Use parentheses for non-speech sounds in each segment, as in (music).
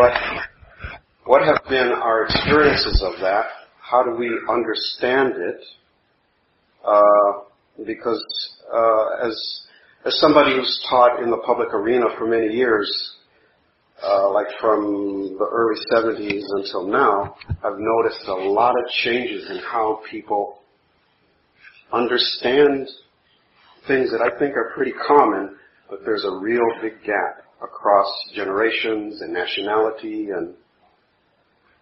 what what have been our experiences of that? How do we understand it? Uh, because uh, as as somebody who's taught in the public arena for many years, uh, like from the early 70s until now, I've noticed a lot of changes in how people understand things that I think are pretty common, but there's a real big gap across generations and nationality and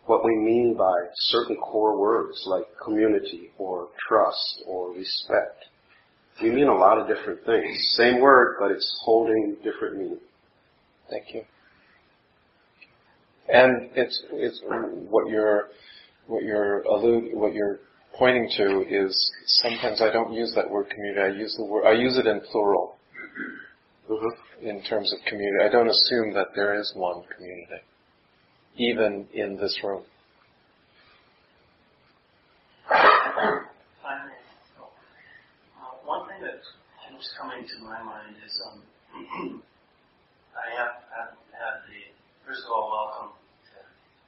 what we mean by certain core words like community or trust or respect. We mean a lot of different things. Same word, but it's holding different meaning. Thank you. And it's it's what you're what you're allude what you're pointing to is sometimes I don't use that word community. I use the word I use it in plural. Mm-hmm. In terms of community, I don't assume that there is one community, even in this room. one thing that keeps coming to my mind is um, (clears throat) I have, have had the first of all welcome to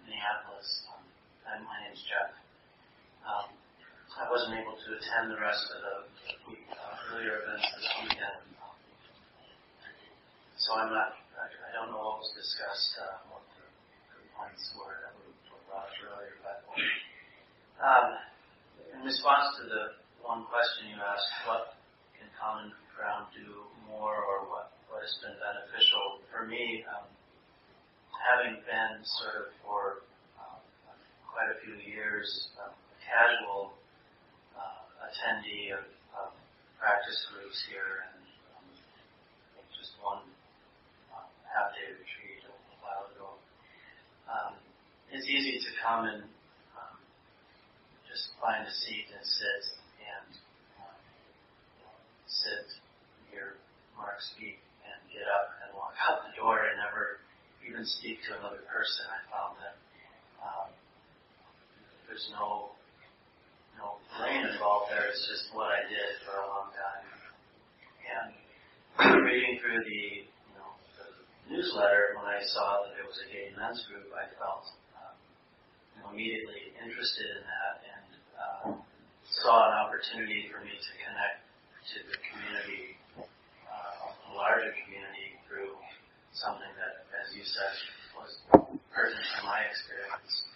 Minneapolis. Um, and my name's Jeff. Um, I wasn't able to attend the rest of the uh, earlier events this weekend. So I'm not, I, I don't know what was discussed, uh, what the, the points were that were, brought earlier, but um, in response to the one question you asked, what can Common Ground do more or what, what has been beneficial? For me, um, having been sort of for um, quite a few years a casual uh, attendee of, of, practice groups here and um, just one day retreat a while ago, um, it's easy to come and um, just find a seat and sit and um, sit, hear Mark speak, and get up and walk out the door and never even speak to another person, I found that um, there's no no brain involved there. It's just what I did for a long time. And (clears throat) reading through the newsletter, when I saw that it was a gay men's group, I felt um, you know, immediately interested in that and uh, saw an opportunity for me to connect to the community, uh, a larger community through something that, as you said, was pertinent to my experience.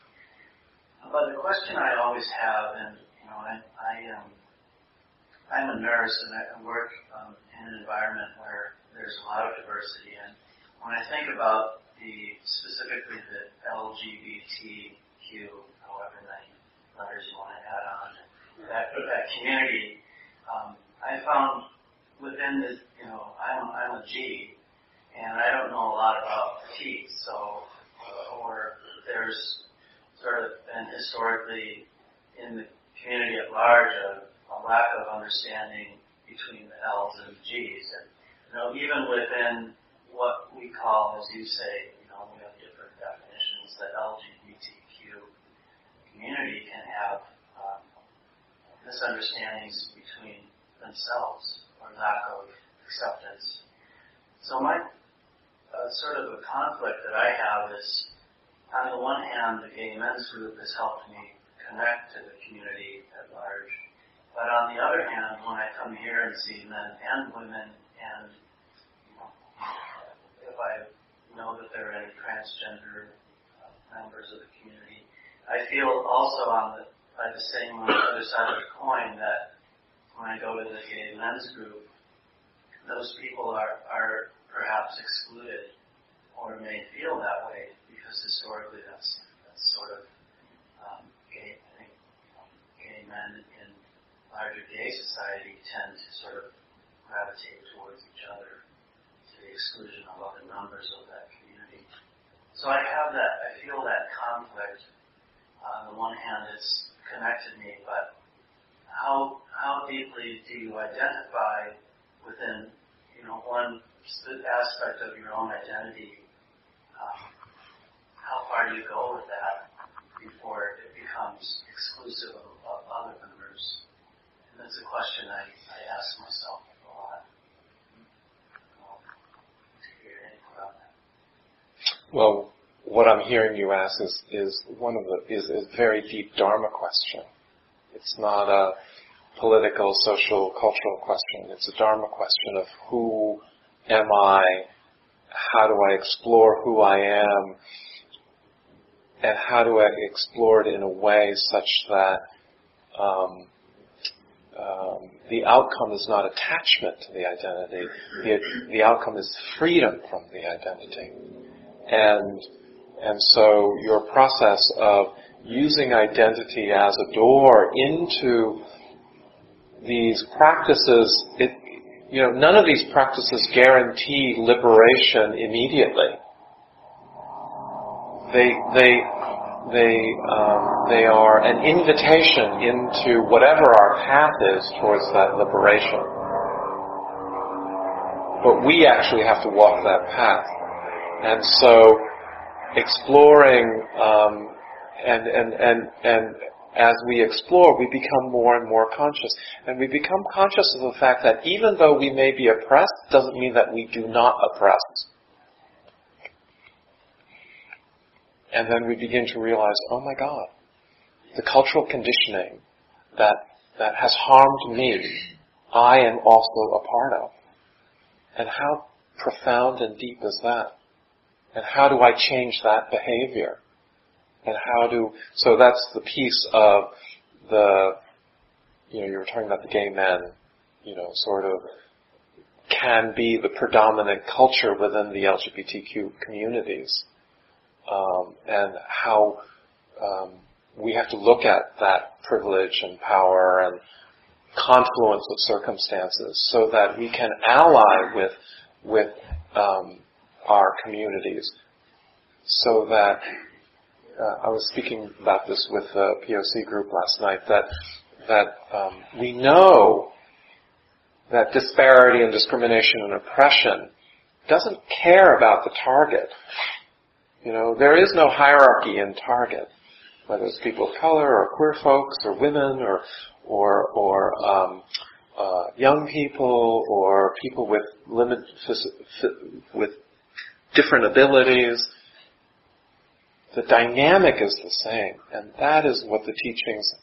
But the question I always have, and you know, I, I am, I'm a nurse and I work um, in an environment where there's a lot of diversity. And when I think about the specifically the LGBTQ, however many letters you want to add on, that that community, um, I found within the, you know, I'm I'm a G, and I don't know a lot about teeth, so uh, or there's sort of been historically in the community at large a, a lack of understanding between the L's and the G's, and you know even within what we call, as you say, you know we have different definitions. The LGBTQ community can have um, misunderstandings between themselves or lack of acceptance. So my uh, sort of a conflict that I have is, on the one hand, the gay men's group has helped me connect to the community at large. But on the other hand, when I come here and see men and women, and you know, if I know that there are any transgender uh, members of the community, I feel also on the by the same on the other side of the coin that when I go to the gay men's group, those people are, are perhaps excluded or may feel that way because historically that's, that's sort of um, gay, I think um, gay men in larger gay society tend to sort of gravitate towards each other to the exclusion of other members of that community. So I have that, I feel that conflict. On the one hand, it's connected me, but how how deeply do you identify within you know one aspect of your own identity, um, how far do you go with that before it becomes exclusive of, of other members? And that's a question I, I ask myself a lot. Well, what I'm hearing you ask is, is one of the is a very deep Dharma question. It's not a political, social, cultural question. It's a Dharma question of who am I, how do I explore who I am, and how do I explore it in a way such that um, um, the outcome is not attachment to the identity. The, the outcome is freedom from the identity. And, and so your process of using identity as a door into these practices, it, you know, none of these practices guarantee liberation immediately. They, they, they, um, they are an invitation into whatever our path is towards that liberation. But we actually have to walk that path. And so, exploring, um, and, and, and, and as we explore, we become more and more conscious. And we become conscious of the fact that even though we may be oppressed, doesn't mean that we do not oppress. And then we begin to realize, oh my God, the cultural conditioning that, that has harmed me, I am also a part of. And how profound and deep is that? And how do I change that behavior? And how do, so that's the piece of the, you know, you were talking about the gay men, you know, sort of can be the predominant culture within the LGBTQ communities um, and how um, we have to look at that privilege and power and confluence of circumstances so that we can ally with with um, our communities so that uh, I was speaking about this with the POC group last night that that um, we know that disparity and discrimination and oppression doesn't care about the target. You know, there is no hierarchy in target, whether it's people of color or queer folks or women or or or um, uh, young people or people with limit with different abilities. The dynamic is the same, and that is what the teachings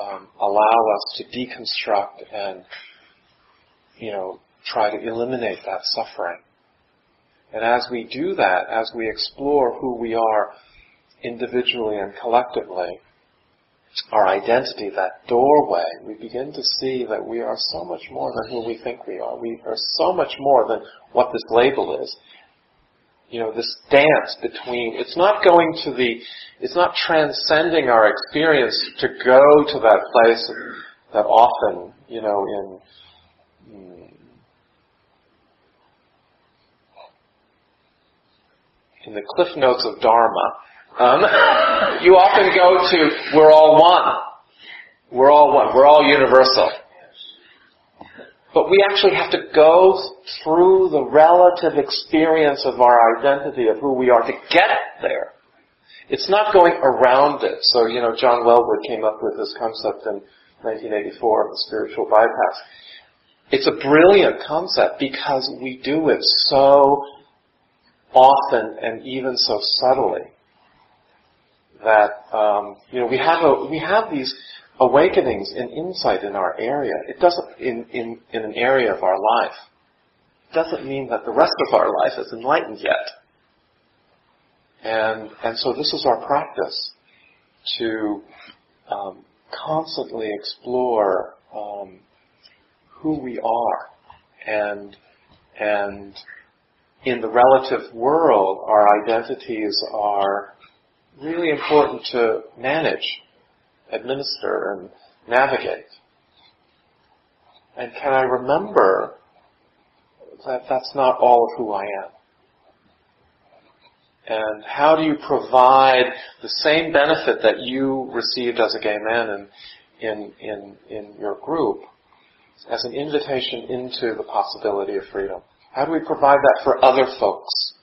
um, allow us to deconstruct and you know try to eliminate that suffering. And as we do that, as we explore who we are individually and collectively, our identity, that doorway, we begin to see that we are so much more than who we think we are. We are so much more than what this label is. You know, this dance between, it's not going to the, it's not transcending our experience to go to that place that often, you know, in in the cliff notes of Dharma, um, (laughs) you often go to, we're all one. We're all one. We're all universal. But we actually have to go through the relative experience of our identity of who we are to get there. It's not going around it. So, you know, John Welwood came up with this concept in 1984 of the spiritual bypass. It's a brilliant concept because we do it so often and even so subtly that um, you know we have a, we have these awakenings and insight in our area. It doesn't in, in, in an area of our life. Doesn't mean that the rest of our life is enlightened yet. And and so this is our practice to um, constantly explore um, who we are and and in the relative world, our identities are really important to manage, administer, and navigate. And can I remember that that's not all of who I am? And how do you provide the same benefit that you received as a gay man in, in, in, in your group as an invitation into the possibility of freedom? How do we provide that for other folks?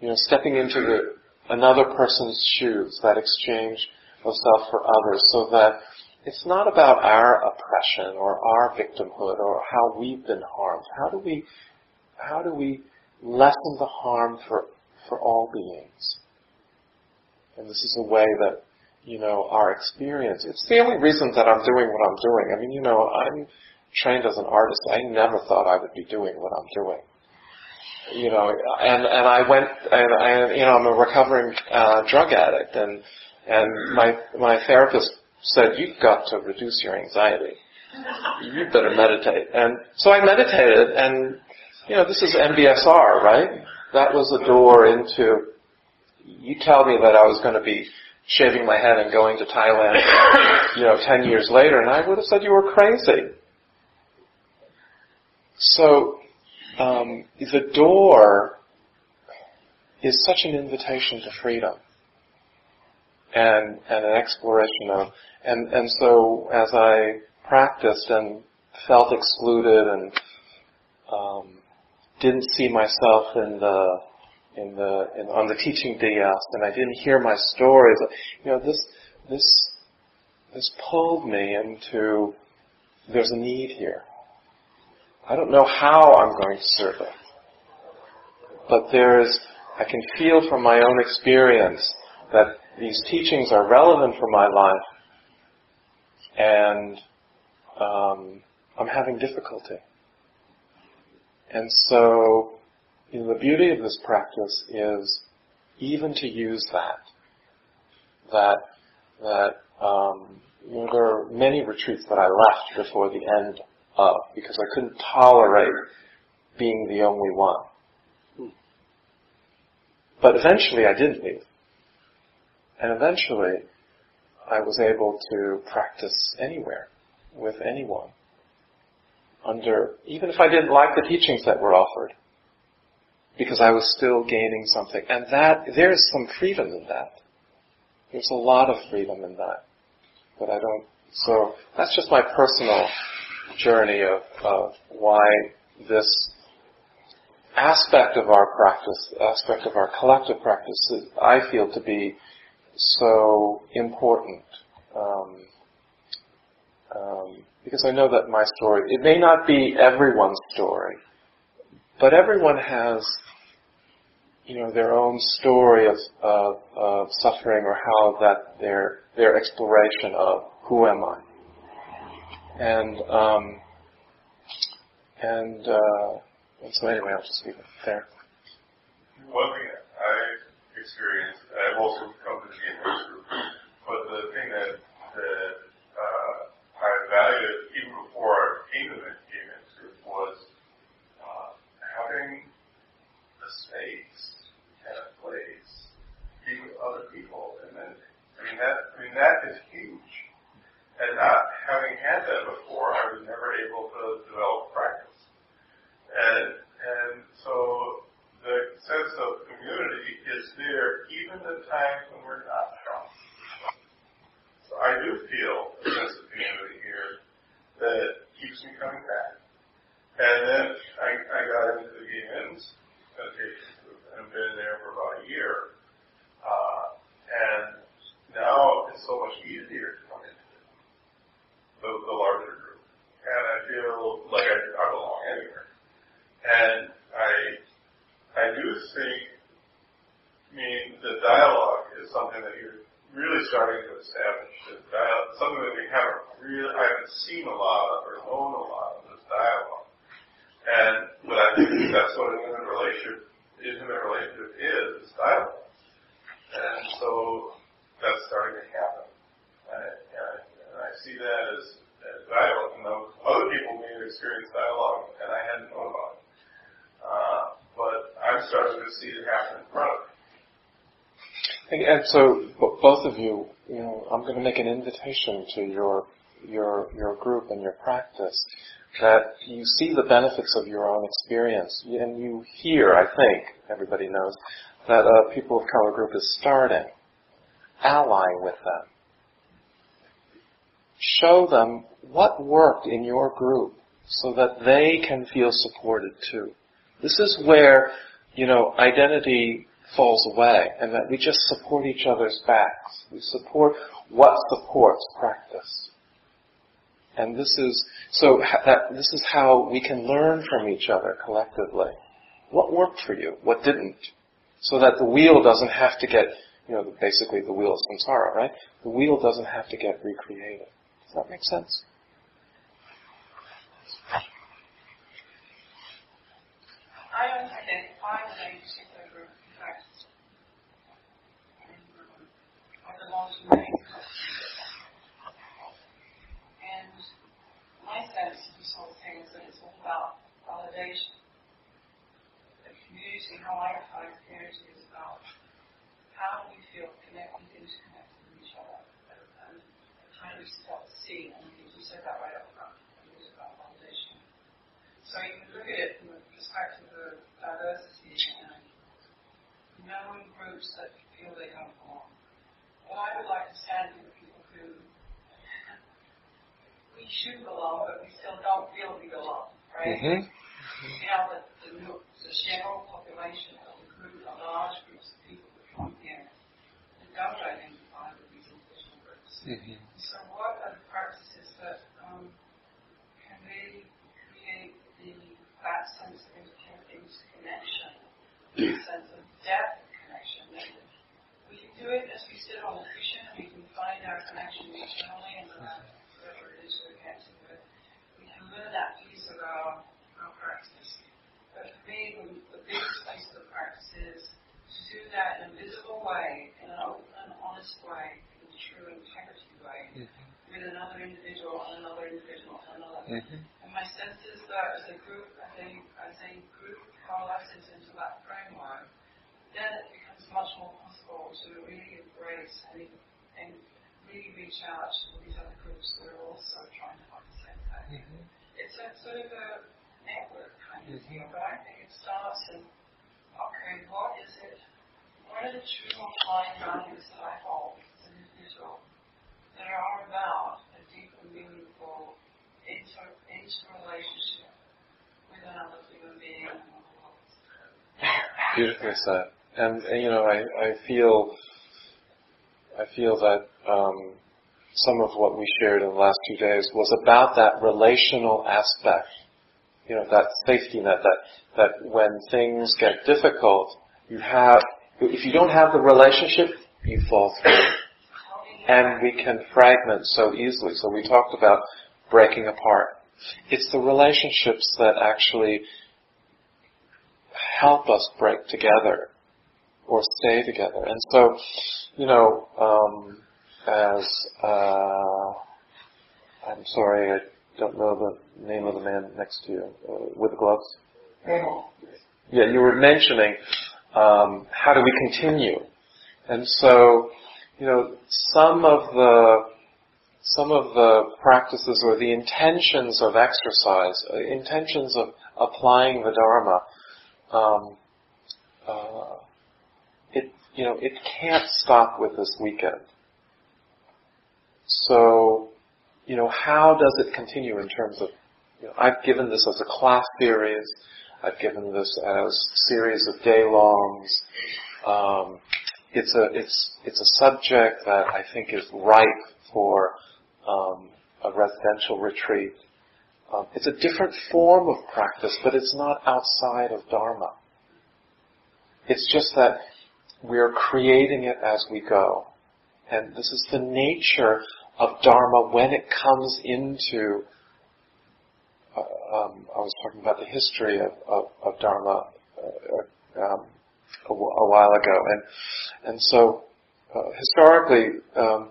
You know, stepping into the, another person's shoes, that exchange of self for others, so that it's not about our oppression or our victimhood or how we've been harmed. How do we, how do we lessen the harm for, for all beings. And this is a way that, you know, our experience, it's the only reason that I'm doing what I'm doing. I mean, you know, I'm trained as an artist. I never thought I would be doing what I'm doing. You know, and, and I went, and I, you know, I'm a recovering uh, drug addict and, and my, my therapist said, you've got to reduce your anxiety. You better meditate. And so I meditated and, you know, this is MBSR, right? That was the door into, you tell me that I was going to be shaving my head and going to Thailand, you know, 10 years later, and I would have said you were crazy. So, um, the door is such an invitation to freedom and, and an exploration of, and, and so as I practiced and felt excluded and um, didn't see myself in the in the in, on the teaching dais, and I didn't hear my stories. You know, this this this pulled me into there's a need here. I don't know how I'm going to serve it, but there's I can feel from my own experience that these teachings are relevant for my life, and um, I'm having difficulty. And so, you know, the beauty of this practice is even to use that. That, that, um, you know, there are many retreats that I left before the end of because I couldn't tolerate being the only one. But eventually I did leave. And eventually I was able to practice anywhere with anyone under, even if I didn't like the teachings that were offered, because I was still gaining something. And that, there's some freedom in that. There's a lot of freedom in that. But I don't, so that's just my personal journey of, of why this aspect of our practice, aspect of our collective practice, I feel to be so important. Um, um, because I know that my story, it may not be everyone's story, but everyone has, you know, their own story of, of, of suffering or how that their their exploration of who am I, and um, and uh, and so anyway, I'll just leave it there. One thing I experienced, I've also but the thing that that I valued even before I came to the Game group was uh, having a space and a place, be with other people, and then I mean that is huge. And having had that before, I was never able to develop practice. And so the sense of community there even in times when we're not strong. So I do feel a sense of community here that keeps me coming back. And then I, I got into the Men's meditation group and been there for about a year. Uh, and now it's so much easier to come into the, the larger group. And I feel like I, I belong anywhere. And I, I do think, mean, the dialogue is something that you're really starting to establish dialogue, something that we haven't really, I haven't seen a lot of or known a lot of this dialogue. And but I think that's what an intimate relationship, intimate relationship is, is dialogue. And so that's starting to happen. And, and, and I see that as, as dialogue. And other people may have experienced dialogue and I hadn't known about it. Uh, but I'm starting to see it happen in front of me. And so, both of you, you know, I'm going to make an invitation to your your your group and your practice that you see the benefits of your own experience, and you hear, I think everybody knows that a people of color group is starting, allying with them. Show them what worked in your group so that they can feel supported too. This is where, you know, identity falls away and that we just support each other's backs. We support what supports practice. And this is, so that, this is how we can learn from each other collectively. What worked for you? What didn't? So that the wheel doesn't have to get, you know, basically the wheel of samsara, right? The wheel doesn't have to get recreated. Does that make sense? I identify with a particular group. In fact, I belong to many And my sense of this whole thing is that it's all about validation. The community, how I define community is about how we feel connected, interconnected with each other. And do we start to see, and you said that right up front, it was about validation. So you can look at it from the perspective of diversity and knowing groups that feel they don't belong. What I would like to stand for people who we should belong, but we still don't feel we belong, right? Mm-hmm. You know, the, the, general population of the group, a large groups of people that come here and don't identify with these individual groups. Mm-hmm. So what are the practices that um, can really create the that sense of interconnection, the (clears throat) sense of depth of connection? That we can do it as we sit on the cushion and we can find our connection internally and whatever it is we're connecting with. We can learn that piece of our practice. But for me, the, the biggest piece of the practice is to do that in a visible way, in an open, and honest way, in a true integrity way, Mm-hmm. with another individual and another individual and another. Mm-hmm. And my sense is that as a group, I think, as a group coalesces into that framework, then it becomes much more possible to really embrace and, and really reach out to these other groups who are also trying to find the same thing. It's a sort of a network kind of thing, but I think it starts in, okay, what is it, what are the true underlying values that I hold as an individual that are about a deep and meaningful inter, interrelationship with another human being and the world? Beautifully said. And, and, you know, I, I feel, I feel that um, some of what we shared in the last two days was about that relational aspect. You know, that safety net. That that when things get difficult, you have. If you don't have the relationship, you fall through. And we can fragment so easily. So we talked about breaking apart. It's the relationships that actually help us break together or stay together. And so, you know, um, as uh, I'm sorry, I don't know the name of the man next to you uh, with the gloves. Yeah, you were mentioning um, how do we continue, and so, you know, some of the some of the practices or the intentions of exercise, uh, intentions of applying the Dharma, um, uh, it you know it can't stop with this weekend. So, you know, how does it continue in terms of? You know, I've given this as a class series. I've given this as series of day longs. Um, it's a it's it's a subject that I think is ripe for um, a residential retreat. Um, it's a different form of practice, but it's not outside of Dharma. It's just that we're creating it as we go. And this is the nature of Dharma when it comes into, um, I was talking about the history of, of, of Dharma uh, um, a, a, while ago. And, and so, uh, historically, um,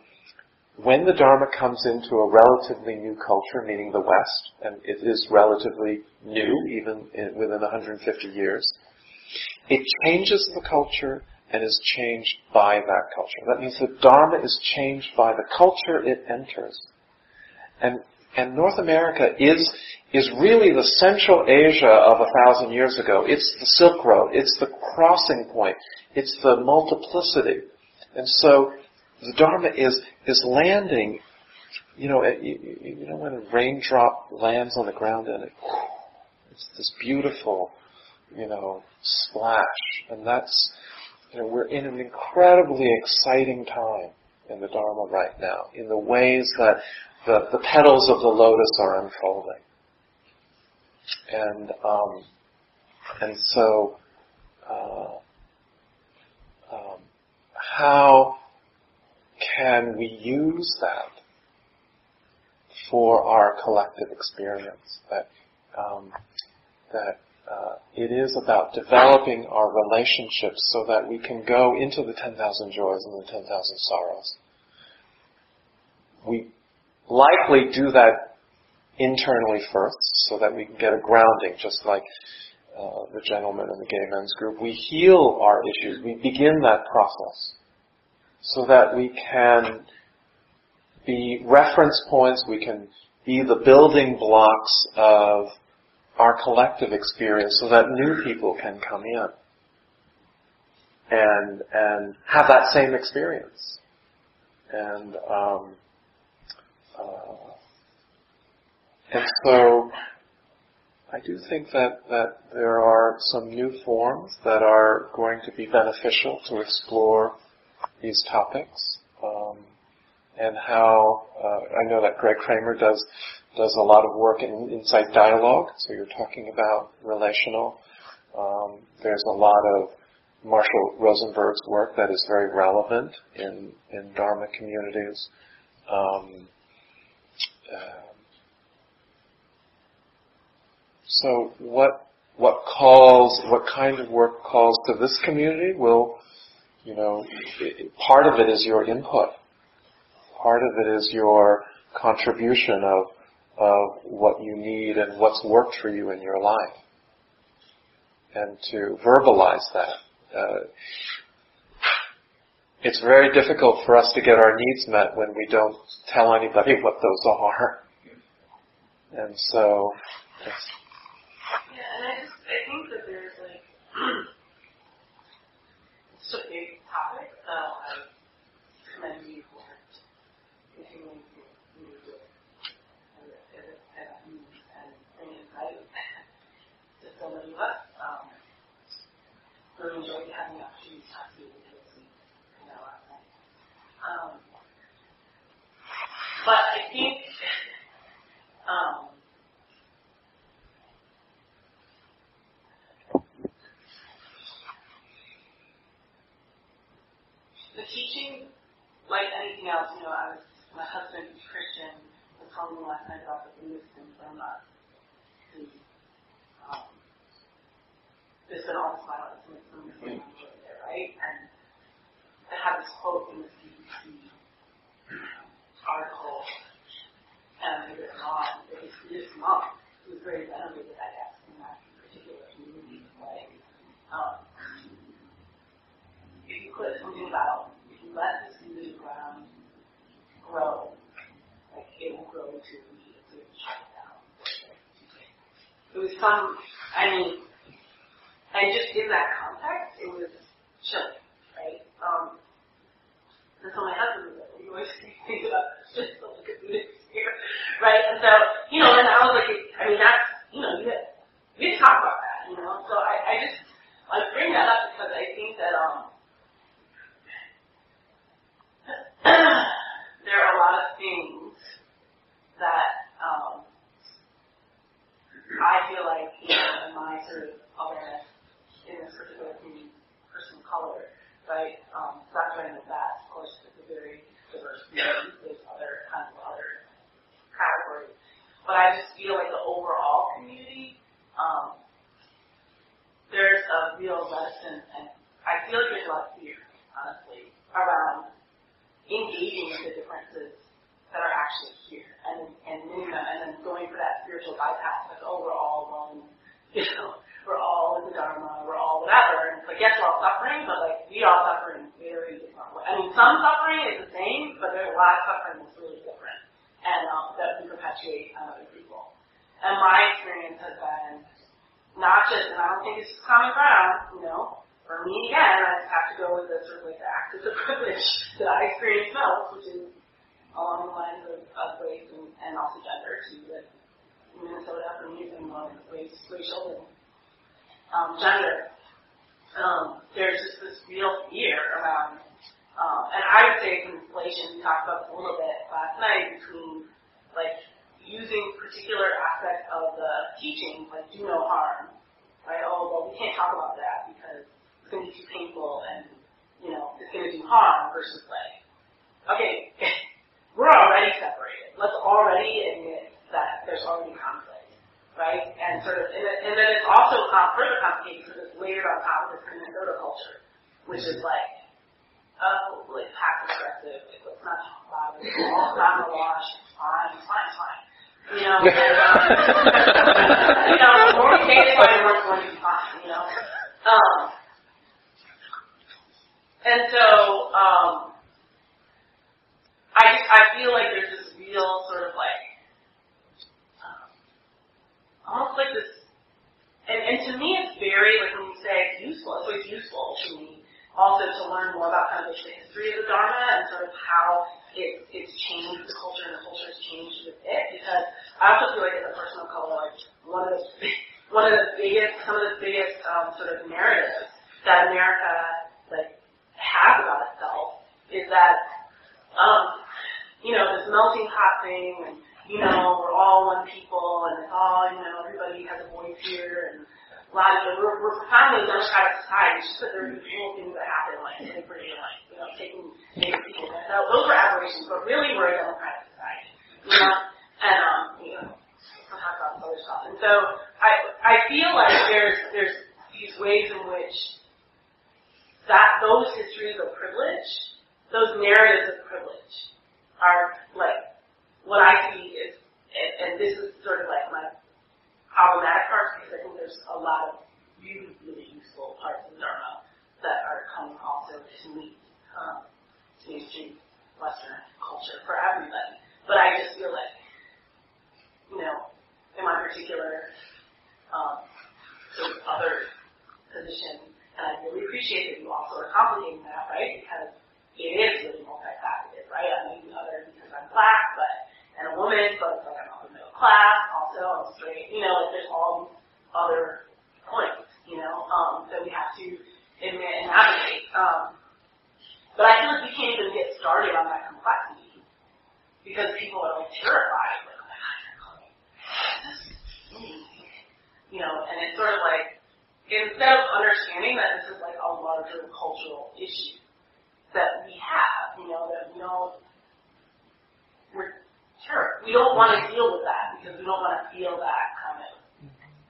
when the Dharma comes into a relatively new culture, meaning the West, and it is relatively new, even in, within 150 years, it changes the culture and is changed by that culture. That means the Dharma is changed by the culture it enters. And, and North America is, is really the Central Asia of a thousand years ago. It's the Silk Road. It's the crossing point. It's the multiplicity. And so the Dharma is, is landing, you know, you, you know when a raindrop lands on the ground and it, it's this beautiful, you know, splash. And that's, you know, we're in an incredibly exciting time in the Dharma right now, in the ways that the, the petals of the lotus are unfolding. And, um, and so, uh, um, how can we use that for our collective experience? That, um, that uh, it is about developing our relationships so that we can go into the 10,000 joys and the 10,000 sorrows. We likely do that internally first so that we can get a grounding, just like uh, the gentleman in the gay men's group. We heal our issues. We begin that process so that we can be reference points, we can be the building blocks of our collective experience so that new people can come in and and have that same experience. And um, uh, and so I do think that, that there are some new forms that are going to be beneficial to explore these topics. Um, and how uh, I know that Greg Kramer does does a lot of work in insight dialogue. So you're talking about relational. Um, there's a lot of Marshall Rosenberg's work that is very relevant in in Dharma communities. Um, uh, so what what calls what kind of work calls to this community will you know it, part of it is your input part of it is your contribution of of what you need and what's worked for you in your life. And to verbalize that uh, it's very difficult for us to get our needs met when we don't tell anybody (laughs) what those are. And so yeah, and I just I think that there's like (clears throat) it's a big topic, so I commend you for continuing to move it and and and and bring insight to so many of us. Um, really enjoyed having the opportunity to talk to you because we you know last night. Um, but I think um, the teaching, like anything else, you know, I was, my husband, who's Christian, was telling me last night about the Buddhist in Burma, um, been all this violence right? And I have this quote in the BBC article, and it was on, it was this monk, who was very venerated, I guess, in that particular community, right? Um, if you put something about, if you let the seed ground grow, like it will grow to down. It was some, I mean, and just in that context, it was chilling, right? Um, and so my husband was like, you always think about just like a Buddhist here, right? And so, you know, and I was like, I mean, that's, you know, you had, we had talk about that, you know? So I, I just, I bring that up because I think that, um, (clears throat) there are a lot of things that um, I feel like, you know, in my sort of awareness in this particular community, person of color, right? Um, suffering with that, of course, is a very diverse community. There's other kinds of other categories. But I just feel like the overall community, um, there's a real reticence, and I feel like there's a lot of fear, honestly, around engaging with the differences that are actually here and and and then going for that spiritual bypass like oh we're all one you know we all suffer in very different ways I mean some suffering is the same but there's a lot of suffering that's really different and um, that we perpetuate on other people and my experience has been not just and I don't think it's just common ground you know for me, again, I just have to go with the sort of like the axis (laughs) of privilege that I experience most, which is along the lines of, of race and, and also gender too. That Minnesota, for me, is one race, racial and um, gender. Um, there's just this real fear around, um, and I would say conflation. We talked about a little bit last night between like using particular aspects of the teaching, like do no harm, right? Oh, well, we can't talk about that because it's going to be too painful and, you know, it's going to do harm versus like, okay, (laughs) we're already separated. Let's already admit that there's already conflict, right? And sort of, and, and then it's also further complicated because it's layered on top of this Minnesota culture, which is like, oh, like passive aggressive. Like, let's not talk about it. It's all wash. It's fine. It's fine. It's fine. You know, and, um, you know, the more we say it, the more it's going to be fine. You know, um, and so um, I I feel like there's this real sort of like almost like this, and and to me it's very like when you say it's useful, it's always useful to me also to learn more about kind of the history of the Dharma and sort of how it, it's changed the culture and the culture has changed with it. Because I also feel like as a person of color, like one of the (laughs) one of the biggest, some of the biggest um, sort of narratives that America like has about itself is that um, you know this melting pot thing, and you know we're all one people, and it's all you know everybody has a voice here, and a lot of we're, we're profoundly democratic society, just that there are cool things that happen, like liberty and like, you know, taking native people. So those are aberrations, but really we're a democratic society, you know, and um, you know, we'll talk about other stuff. And so I I feel like there's there's these ways in which that those histories of privilege, those narratives of privilege, are like what I see is, and, and this is sort of like my problematic parts because I think there's a lot of really, really useful parts of Dharma that are coming also to meet um, to mainstream Western culture for everybody. But I just feel like, you know, in my particular um, sort of other position, and I really appreciate that you also are complicating that, right? Because it is really multifaceted, right? I may be other because I'm black, but and a woman, but like I'm upper middle class, also I'm straight, you know, like there's all these other points, you know, um, that we have to admit and navigate. Um, but I feel like we can't even get started on that complexity because people are like terrified, like, oh my god, you're calling you know, and it's sort of like instead of understanding that this is like a larger cultural issue that we have, you know, that we don't we're Sure. We don't want to deal with that because we don't want to feel that kind of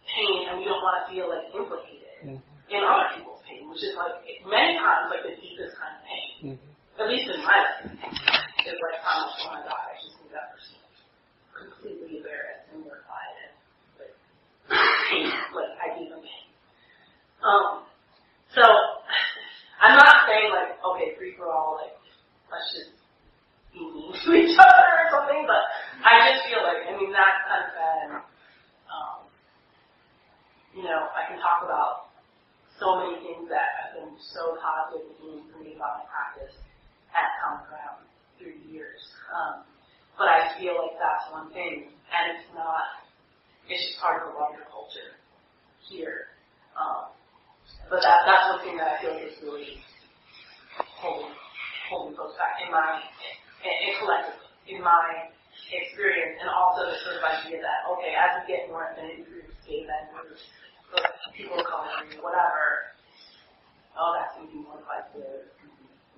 pain and we don't want to feel like implicated mm-hmm. in other people's pain, which is like many times like the deepest kind of pain. Mm-hmm. At least in my life. Is like how much oh my god, I just need that person completely embarrassed and mortified and like pain, like I gave them pain. Um so I'm not saying like, okay, free for all, like let's just be mean to each other or something, but I just feel like, I mean, that's kind of been, um, you know, I can talk about so many things that have been so positive and for me about my practice at Common Ground through the years. Um, but I feel like that's one thing, and it's not, it's just part of the larger culture here. Um, but that, that's one thing that I feel is really holding, holding folks back in my and, collectively in my experience, and also the sort of idea that okay, as we get more affinity groups, gay men groups, people of color, whatever, oh, that's going to be more likely.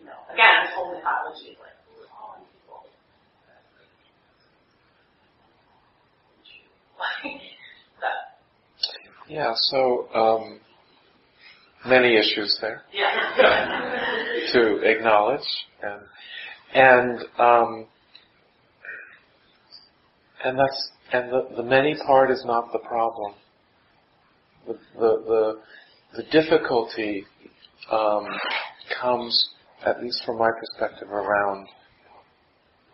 You know, again, this whole mythology is like all people. Yeah. So. Um, many issues there yeah. to acknowledge and and um, and that's and the, the many part is not the problem. The the the, the difficulty um, comes, at least from my perspective, around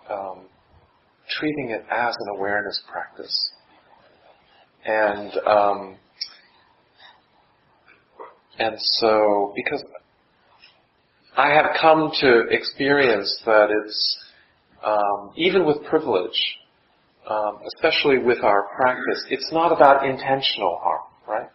um, treating it as an awareness practice. And um, and so because I have come to experience that it's, um, even with privilege, um, especially with our practice, it's not about intentional harm, right?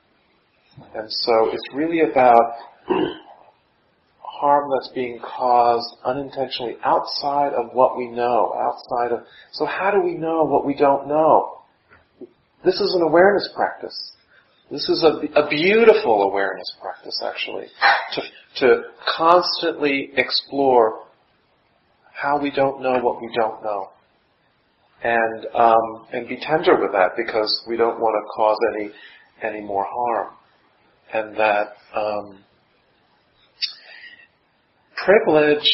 And so it's really about (clears throat) harm that's being caused unintentionally outside of what we know, outside of, so how do we know what we don't know? This is an awareness practice. This is a, a beautiful awareness practice, actually, to, to constantly explore how we don't know what we don't know. And, um, and be tender with that because we don't want to cause any, any more harm. And that, um, privilege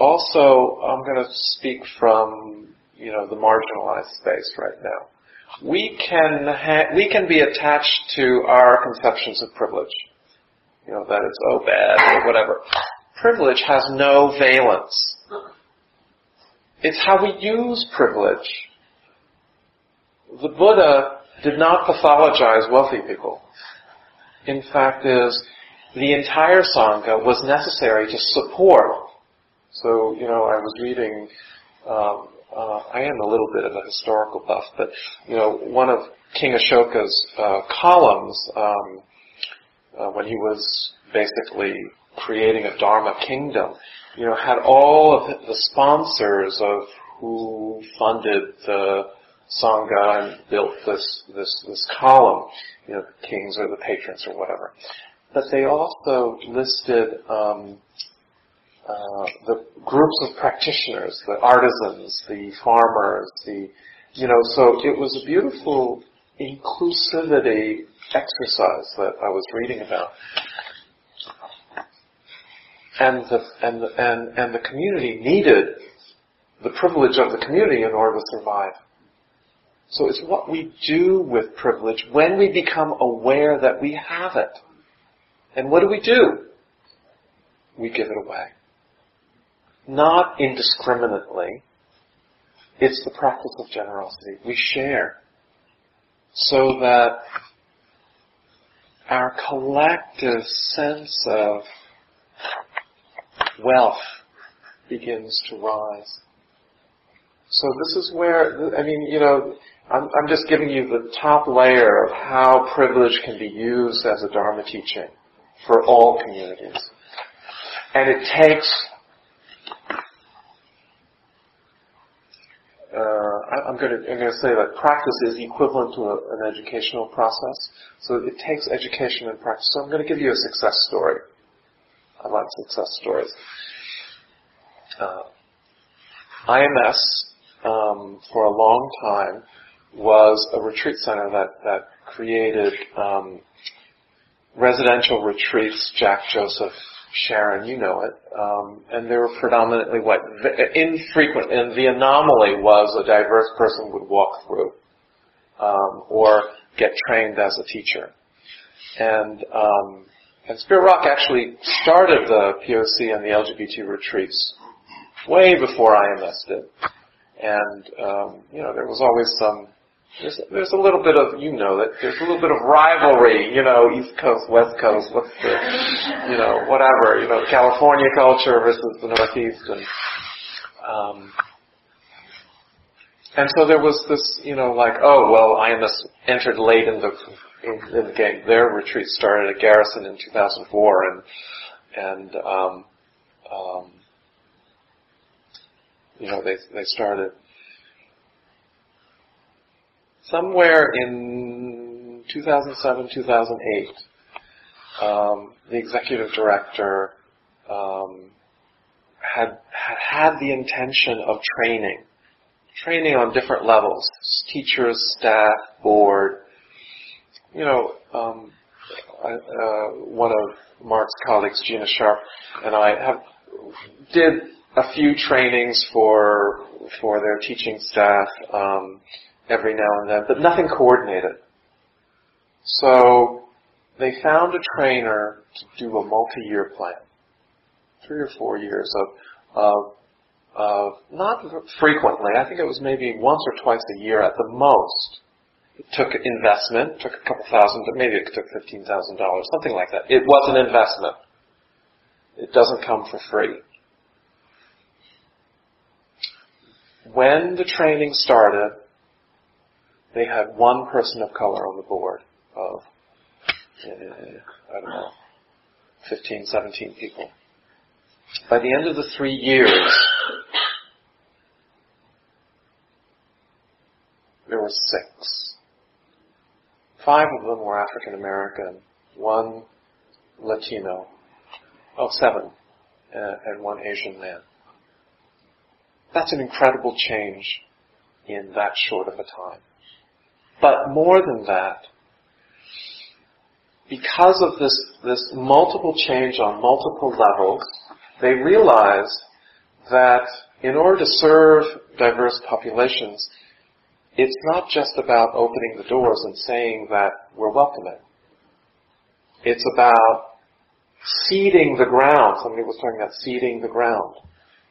also, I'm going to speak from, you know, the marginalized space right now. We can ha- we can be attached to our conceptions of privilege. You know, that it's oh bad or whatever. Privilege has no valence. It's how we use privilege. The Buddha did not pathologize wealthy people. In fact, is the entire Sangha was necessary to support. So, you know, I was reading, um, uh, I am a little bit of a historical buff, but, you know, one of King Ashoka's uh, columns, um, uh, when he was basically creating a Dharma kingdom, you know, had all of the sponsors of who funded the Sangha and built this, this, this column, you know, the kings or the patrons or whatever. But they also listed um, uh, the groups of practitioners, the artisans, the farmers, the you know. So it was a beautiful inclusivity exercise that I was reading about, and the and the, and and the community needed the privilege of the community in order to survive. So it's what we do with privilege when we become aware that we have it. And what do we do? We give it away. Not indiscriminately. It's the practice of generosity. We share. So that our collective sense of wealth begins to rise. So this is where, I mean, you know, I'm, I'm just giving you the top layer of how privilege can be used as a Dharma teaching for all communities. And it takes, uh, I'm going to I'm going to say that practice is equivalent to a, an educational process. So it takes education and practice. So I'm going to give you a success story. I like success stories. Uh, IMS um, for a long time was a retreat center that that created um, residential retreats, Jack Joseph, Sharon, you know it, um, and they were predominantly what infrequent, and the anomaly was a diverse person would walk through um, or get trained as a teacher, and um, and Spirit Rock actually started the POC and the LGBT retreats way before IMS did, and um, you know there was always some there's, there's a little bit of, you know, that there's a little bit of rivalry, you know, East Coast, West Coast, what's the, you know, whatever, you know, California culture versus the Northeast, and, um, and so there was this, you know, like, oh, well, IMS entered late in the, in, in the game. Their retreat started at Garrison in 2004, and, and, um, um, you know, they, they started somewhere in 2007, 2008, um, the executive director um, had, had had the intention of training, training on different levels, teachers, staff, board. You know, um, I, uh, one of Mark's colleagues, Gina Sharpe, and I have did a few trainings for for their teaching staff. Um, every now and then, but nothing coordinated. So they found a trainer to do a multi-year plan, three or four years of, of, of not frequently. I think it was maybe once or twice a year at the most. It took investment, took a couple thousand, maybe it took fifteen thousand dollars, something like that. It was an investment. It doesn't come for free. When the training started, they had one person of color on the board of, uh, I don't know, 15, 17 people. By the end of the three years, there were six. Five of them were African American, one Latino, oh, seven, uh, and one Asian man. That's an incredible change in that short of a time. But more than that, because of this, this multiple change on multiple levels, they realize that in order to serve diverse populations, it's not just about opening the doors and saying that we're welcoming. It's about seeding the ground. Somebody was talking about seeding the ground.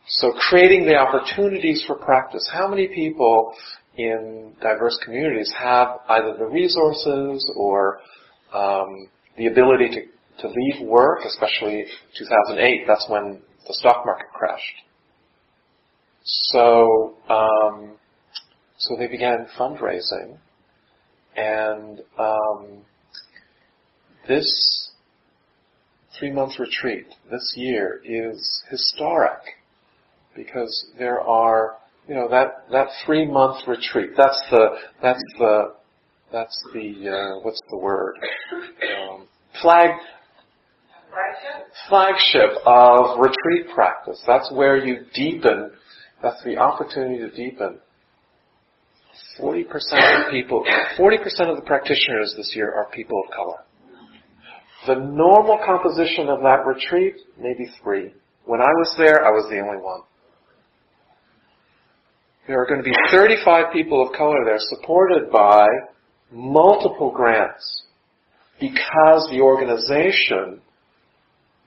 So creating the opportunities for practice. How many people in diverse communities have either the resources or um, the ability to, to leave work, especially 2008, that's when the stock market crashed. So, um, so they began fundraising, and um, this three-month retreat this year is historic because there are, you know, that that three-month retreat. That's the that's the that's the uh, what's the word? Um, flag flagship of retreat practice. That's where you deepen. That's the opportunity to deepen. 40% of people, 40% of the practitioners this year are people of color. The normal composition of that retreat, maybe three. When I was there, I was the only one. There are going to be 35 people of color there supported by multiple grants because the organization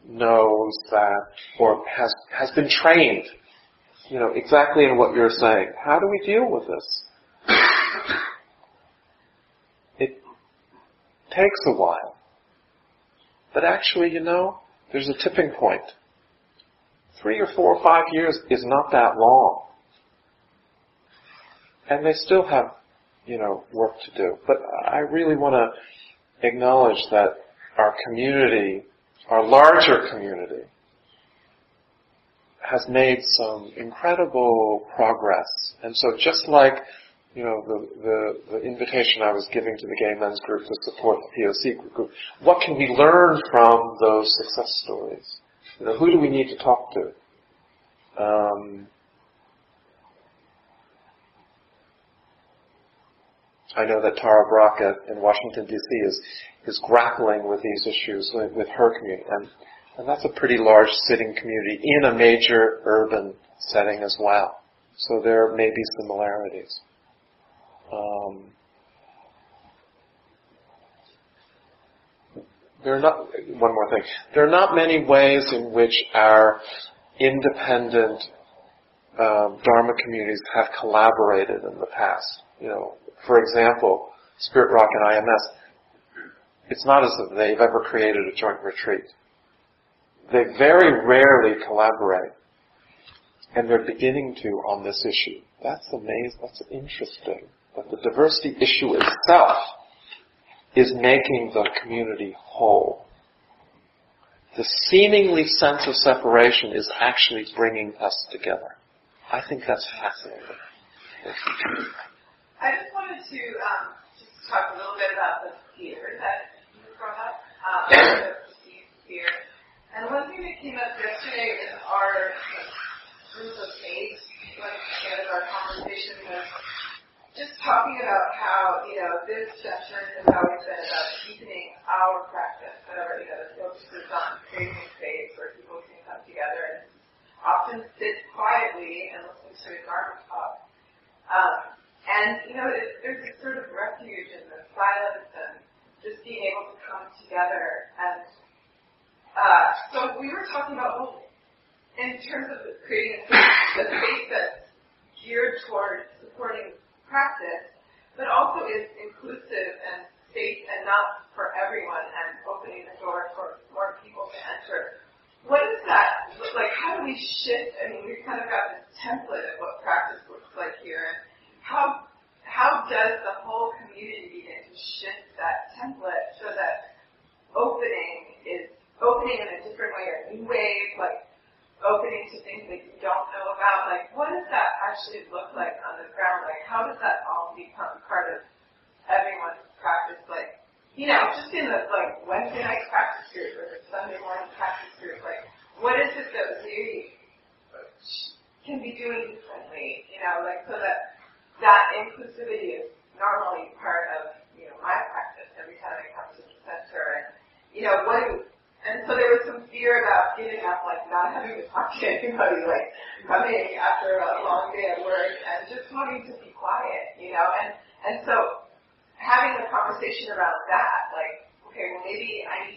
knows that or has has been trained, you know, exactly in what you're saying. How do we deal with this? It takes a while. But actually, you know, there's a tipping point. Three or four or five years is not that long. And they still have, you know, work to do. But I really want to acknowledge that our community, our larger community, has made some incredible progress. And so just like, you know, the, the, the, invitation I was giving to the gay men's group to support the POC group, what can we learn from those success stories? You know, who do we need to talk to? Um, I know that Tara Brach in Washington D.C. is is grappling with these issues with, with her community, and and that's a pretty large sitting community in a major urban setting as well. So there may be similarities. Um, there are not one more thing. There are not many ways in which our independent um, Dharma communities have collaborated in the past. You know, for example, Spirit Rock and IMS. It's not as if they've ever created a joint retreat. They very rarely collaborate. And they're beginning to on this issue. That's amazing. That's interesting. But the diversity issue itself is making the community whole. The seemingly sense of separation is actually bringing us together. I think that's fascinating. I just wanted to um, just talk a little bit about the fear that you brought up, um, (coughs) the perceived fear. And one thing that came up yesterday in our group of eight, like kind of our conversation was just talking about how, you know, this session has always been about deepening our practice, whatever, you know, the focus is on creating a space where people can come together and often sit quietly and listen to a Dharma talk. Um, and, you know, it, there's this sort of refuge in the silence and just being able to come together. And uh, so we were talking about, well, in terms of creating a space that's geared toward supporting practice, but also is inclusive and safe and not for everyone and opening the door for more people to enter. What does that look like? How do we shift? I mean, we've kind of got this template of what practice looks like here. How how does the whole community to shift that template so that opening is opening in a different way or new ways, like opening to things that you don't know about? Like, what does that actually look like on the ground? Like, how does that all become part of inclusivity is normally part of, you know, my practice every time I come to the center. And, you know, what and so there was some fear about getting up, like not having to talk to anybody, like coming after a long day at work and just wanting to be quiet, you know, and, and so having a conversation about that, like, okay, well maybe I need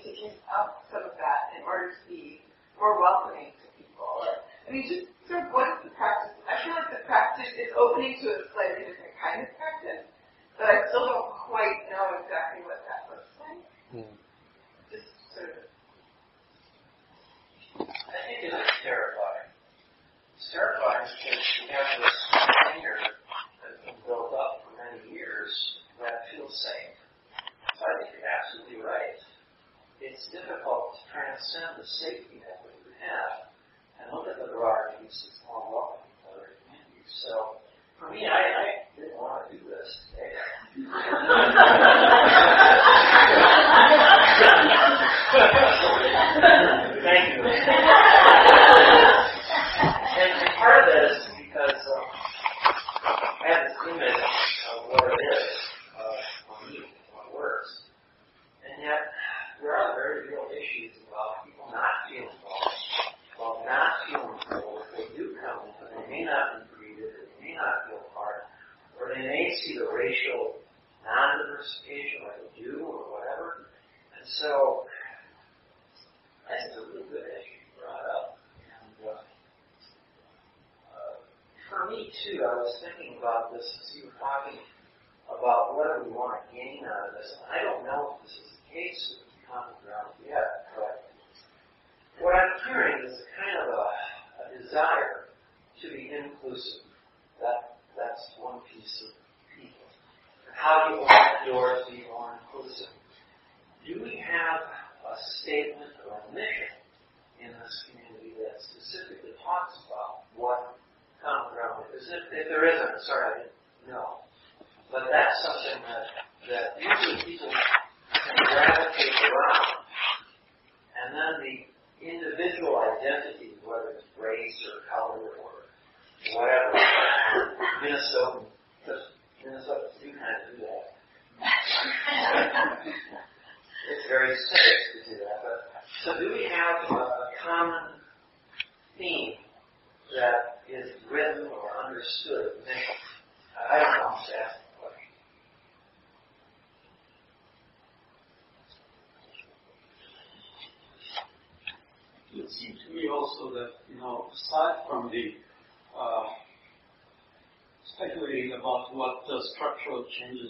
approach and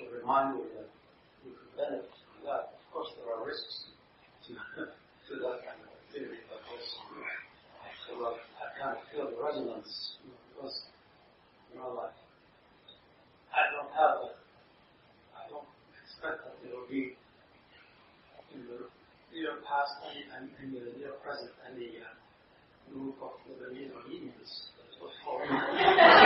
a reminder that we prevent benefit from that. Of course, there are risks to, to that kind of theory. but there's so I, I kind of feel the resonance because, you know, like, I don't have a, I don't expect that it'll be in the near past and, and in the near present any uh, group of the Middle Indians. (laughs)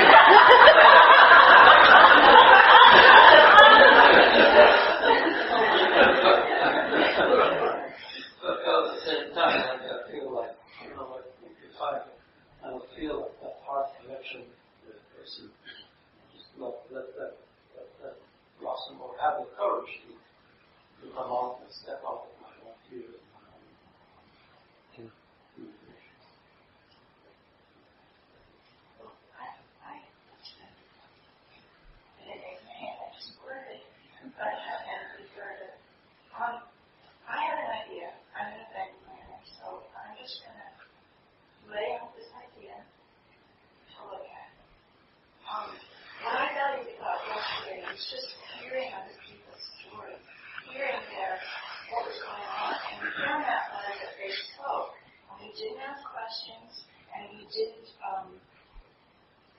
questions, and we did um,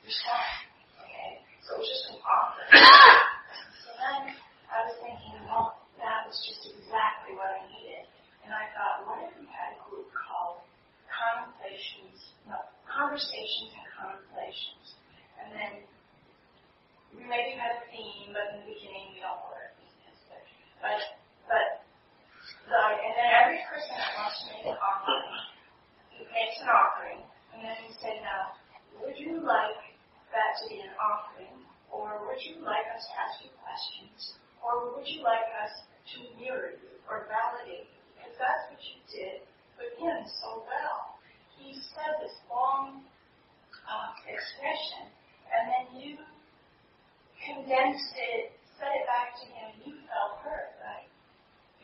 respond. Okay, so it was just an offer. (coughs) so then I was thinking, well, that was just exactly what I needed, and I thought, what if we had a group called Contemplations, no, Conversations and Contemplations, and then we maybe had a theme makes an offering, and then we say, now, would you like that to be an offering, or would you like us to ask you questions, or would you like us to mirror you or validate you? Because that's what you did with him so well. He said this long uh, expression, and then you condensed it, said it back to him, and you felt hurt, right?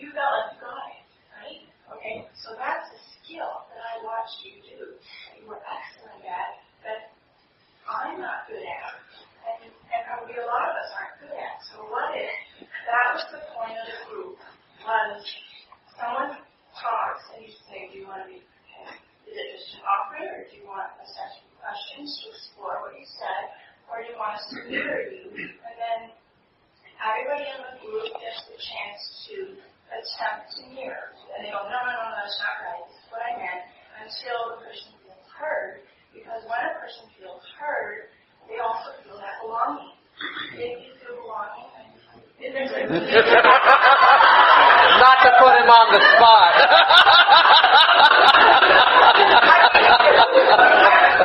You felt like you got it, right? Okay, so that's a skill that I watched you do. You were excellent at, but I'm not good at, and, and probably a lot of us aren't good at. So what if that was the point of the group? Was someone talks and you say, do you want to be, is it just an offering, or do you want to ask you questions to explore what you said, or do you want us to mirror you? And then everybody in the group gets the chance to attempt to mirror. And they go, no, no, no, no, that's not right. This is what I meant. Until the person feels heard. Because when a person feels heard, they also feel that belonging. If you feel belonging, if there's a Not to put him on the spot.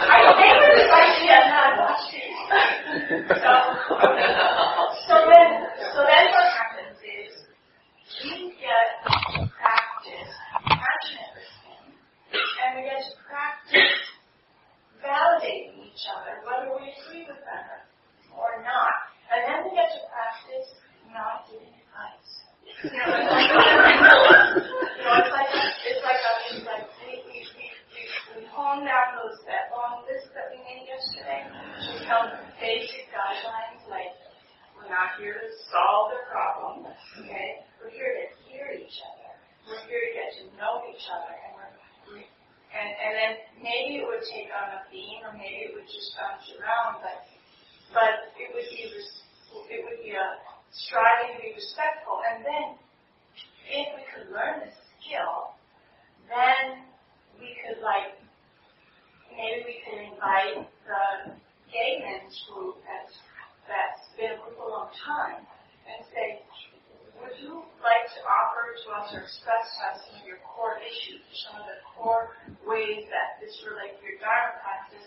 I think this idea not watching. (laughs) So, so then, so then what happens is we get to practice passionate listening, and we get to practice validating each other, whether we agree with them or not. And then we get to practice not giving advice. You know, it's like, you know, it's like, it's like, a, it's like we, we, we, we, we hone down those, that long list that we made yesterday to some basic guidelines like we're not here to solve the problem, okay? We're here to hear each other. We're here to get to know each other, and we're and and then maybe it would take on a theme, or maybe it would just bounce around, but but it would be it would be a striving to be respectful, and then if we could learn this skill, then we could like maybe we could invite the gay men's group that's that's been a group a long time and say, would you like to offer to us or express to some of your core issues, some of the core ways that this relate your Dharma practice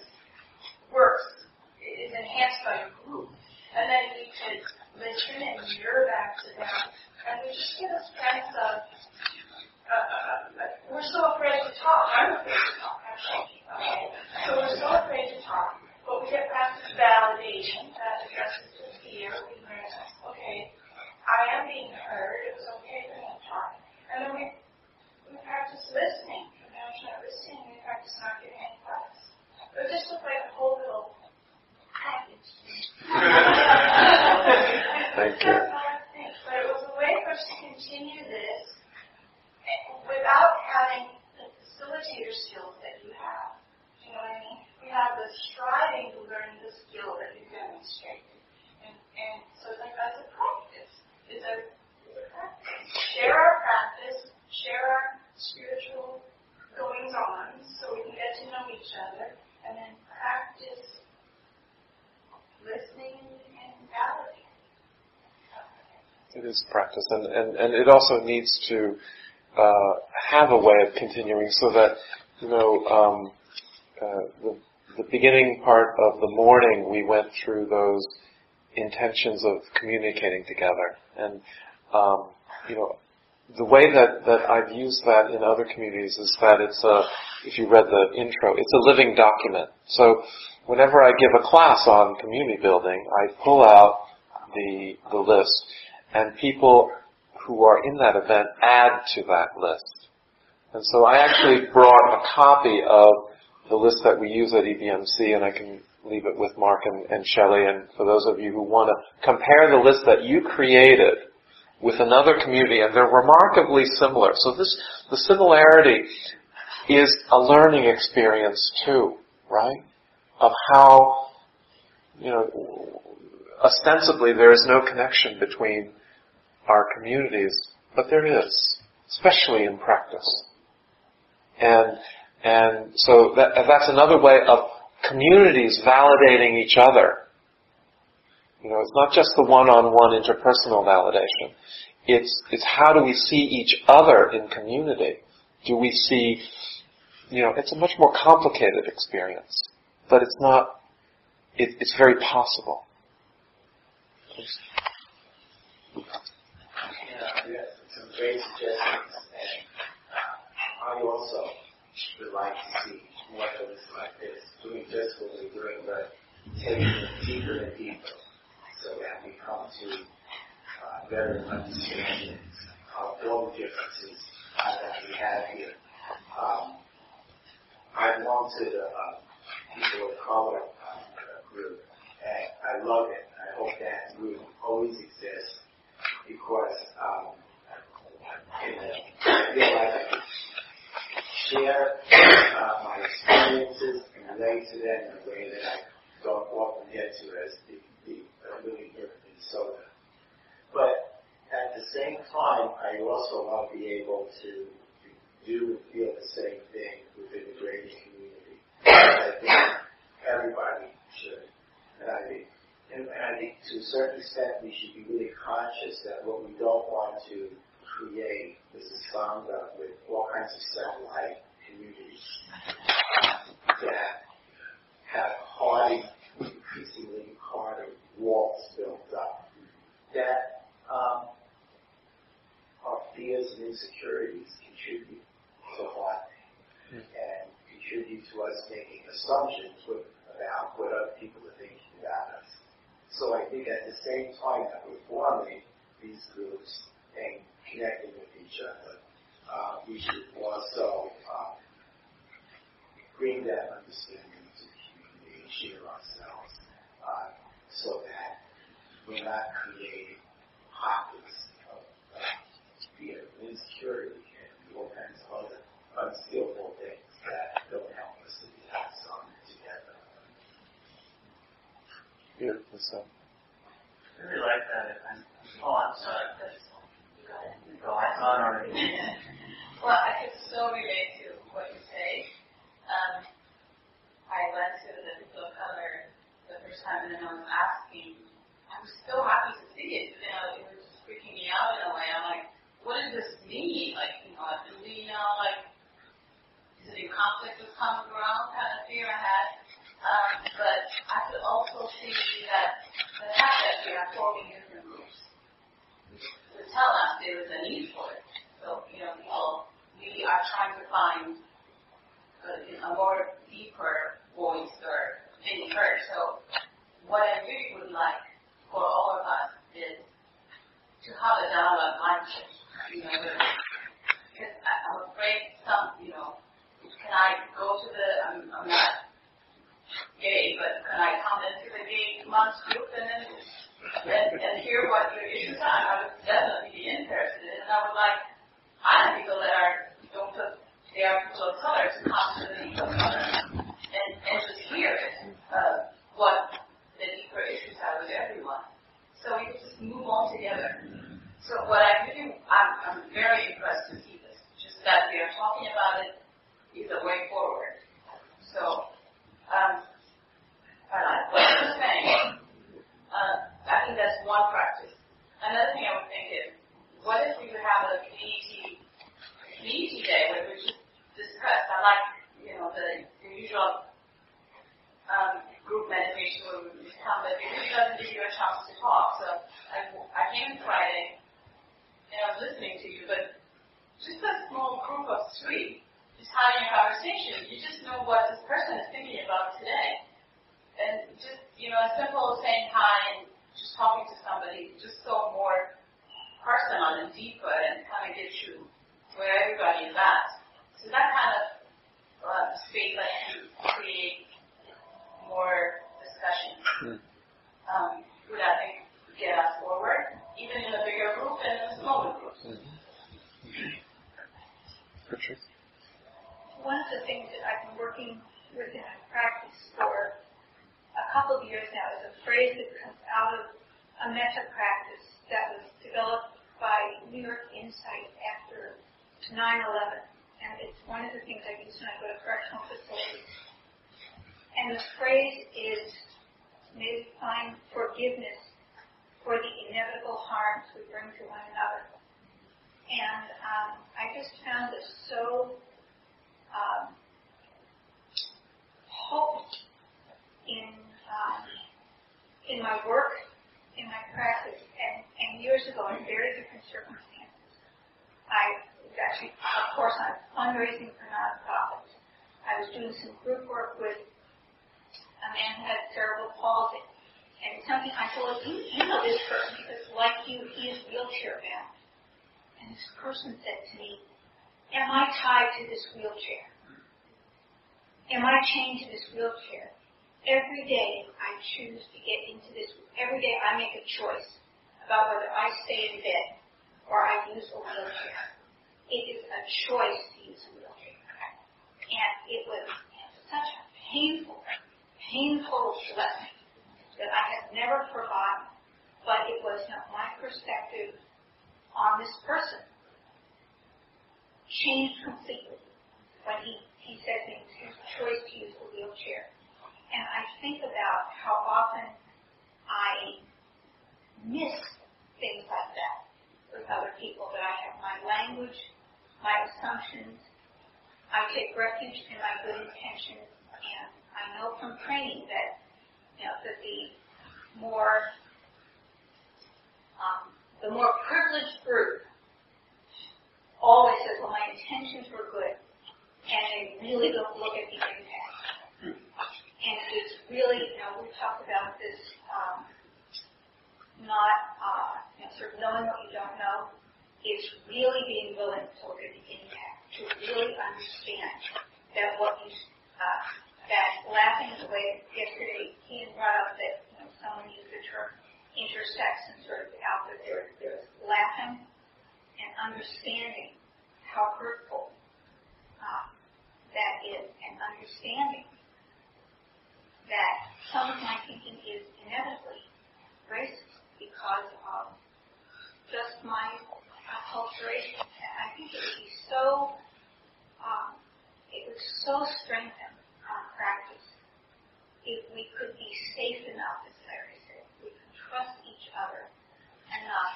works, is enhanced by your group? And then we could listen and mirror back to them, and we just get a sense of, uh, uh, uh, we're so afraid to talk. I'm afraid to talk, actually. Okay? So we're so afraid to talk, but we get practice validation that addresses the fear. We okay, I am being heard. It was okay to talk. And then we, we practice listening, compassionate listening. We practice not giving any advice. It just looked like a whole little package. Thank you. That's all I think. But it was a way for us to continue this without having the facilitator skills that you have. You know what I mean? We have the striving to learn the skill that you demonstrated. And, so it's like a practice. It's a, it's a practice. Share our practice, share our spiritual goings on so we can get to know each other, and then practice listening and validating. It is practice, and, and, and it also needs to uh, have a way of continuing so that, you know, um, uh, the, the beginning part of the morning we went through those intentions of communicating together. And, um, you know, the way that, that I've used that in other communities is that it's a, if you read the intro, it's a living document. So whenever I give a class on community building, I pull out the, the list and people who are in that event add to that list. And so I actually brought a copy of the list that we use at EBMC, and I can leave it with Mark and, and Shelley, and for those of you who want to compare the list that you created with another community, and they're remarkably similar. So this, the similarity is a learning experience too, right? Of how, you know, ostensibly there is no connection between our communities, but there is, especially in practice. And, and so that, that's another way of communities validating each other. You know, it's not just the one-on-one interpersonal validation. It's, it's how do we see each other in community? Do we see, you know, it's a much more complicated experience, but it's not, it, it's very possible. Yeah, some great suggestions, and uh, I also would like to see things like this, doing just what we're doing, but taking it deeper and deeper, so that we come to uh, better understanding of all the differences uh, that we have here. Um, I belong to uh, people of color uh, group, and I love it. I hope that group always exists because um, I feel like share uh, my experiences and relate to them in a way that I don't often get to as the, the uh, living here in Minnesota. But at the same time, I also want to be able to do and feel the same thing within the greater community. I think everybody should. And I think, and I think to a certain extent we should be really conscious that what we don't want to create this is a sangha with all kinds of satellite communities that have hardy, increasingly harder walls built up that um, our fears and insecurities contribute to hardening and contribute to us making assumptions with, about what other people are thinking about us. So I think at the same time that we're forming these groups and connecting with each other, uh, we should also um, bring that understanding to the community and share ourselves uh, so that we're not creating pockets of uh, fear and insecurity and all kinds of other unskillful things that don't help us to be some together. Beautiful stuff. I really like that. I'm, oh, I'm sorry. Go ahead. on already. Well, I can so relate to what you say. Um, I went to the people of color the first time and I was asking, I was so happy to see it. You know, it was just freaking me out in a way. I'm like, what does this mean? Like, you know, do we know, like, is it in conflict with common ground kind of fear I had? Um, but I could also see that the fact that we are forming tell us there is a need for it. So, you know, people, we are trying to find a, a more deeper voice or being heard. So, what I really would like for all of us is to have a dialogue mindset. You know, because I'm afraid some, you know, can I go to the, I'm, I'm not gay, but can I come into the gay month group and then and, and hear what your issues are? I would definitely be interested, in. and I would like other people that are don't put they are of color to come to the color and and just hear uh, what the deeper issues are with everyone. So we just move on together. So what I really, I'm, I'm very impressed to see this. Just that we are talking about it is a way forward. So, um, I like what you're saying. I think that's one practice. Another thing I would think is, what if could have a community community day where we just discuss? I like, you know, the, the usual um, group meditation where we come, but it really doesn't give you a chance to talk. So I, I came Friday and I was listening to you, but just a small group of three, just having a conversation, you just know what this person is thinking about today. And just, you know, a simple saying hi and just talking to somebody, just so more personal and deeper and kind of get you where everybody is at. So that kind of uh, space that can create more discussion. Um, would I think get us forward, even in a bigger group and in a smaller group. Richard? One of the things that I've been working with in my practice for a couple of years now is a phrase that comes out of a metta practice that was developed by New York Insight after 9-11. And it's one of the things I use when I go to correctional facilities. And the phrase is, may we find forgiveness for the inevitable harms we bring to one another. And um, I just found it so um, potent in um, in my work, in my practice, and, and years ago in very different circumstances. I was actually, of course, I'm fundraising for nonprofits. I was doing some group work with a man who had cerebral palsy. And something I told him, you, know this person because like you, he is wheelchair bound. And this person said to me, am I tied to this wheelchair? Am I chained to this wheelchair? Every day I choose to get into this, every day I make a choice about whether I stay in bed or I use a wheelchair. It is a choice to use a wheelchair. And it was such a painful, painful lesson that I had never forgotten, but it was not my perspective on this person changed completely when he, he said to me his choice to use a wheelchair. And I think about how often I miss things like that with other people, that I have my language, my assumptions, I take refuge in my good intentions, and I know from training that you know, that the more um, the more privileged group always says, well, my intentions were good, and they really don't look at the impact. And it's really, you know, we talked about this um, not uh, you know, sort of knowing what you don't know. It's really being willing to look at the impact, to really understand that what you uh, that laughing is the way yesterday Ian brought up that you know, someone used the term intersex and sort of out there, there there's laughing and understanding how hurtful uh, that is and understanding that some of my thinking is inevitably racist because of just my acculturation. I think it would be so, um, it would so strengthen our practice if we could be safe enough, as Larry said, we could trust each other enough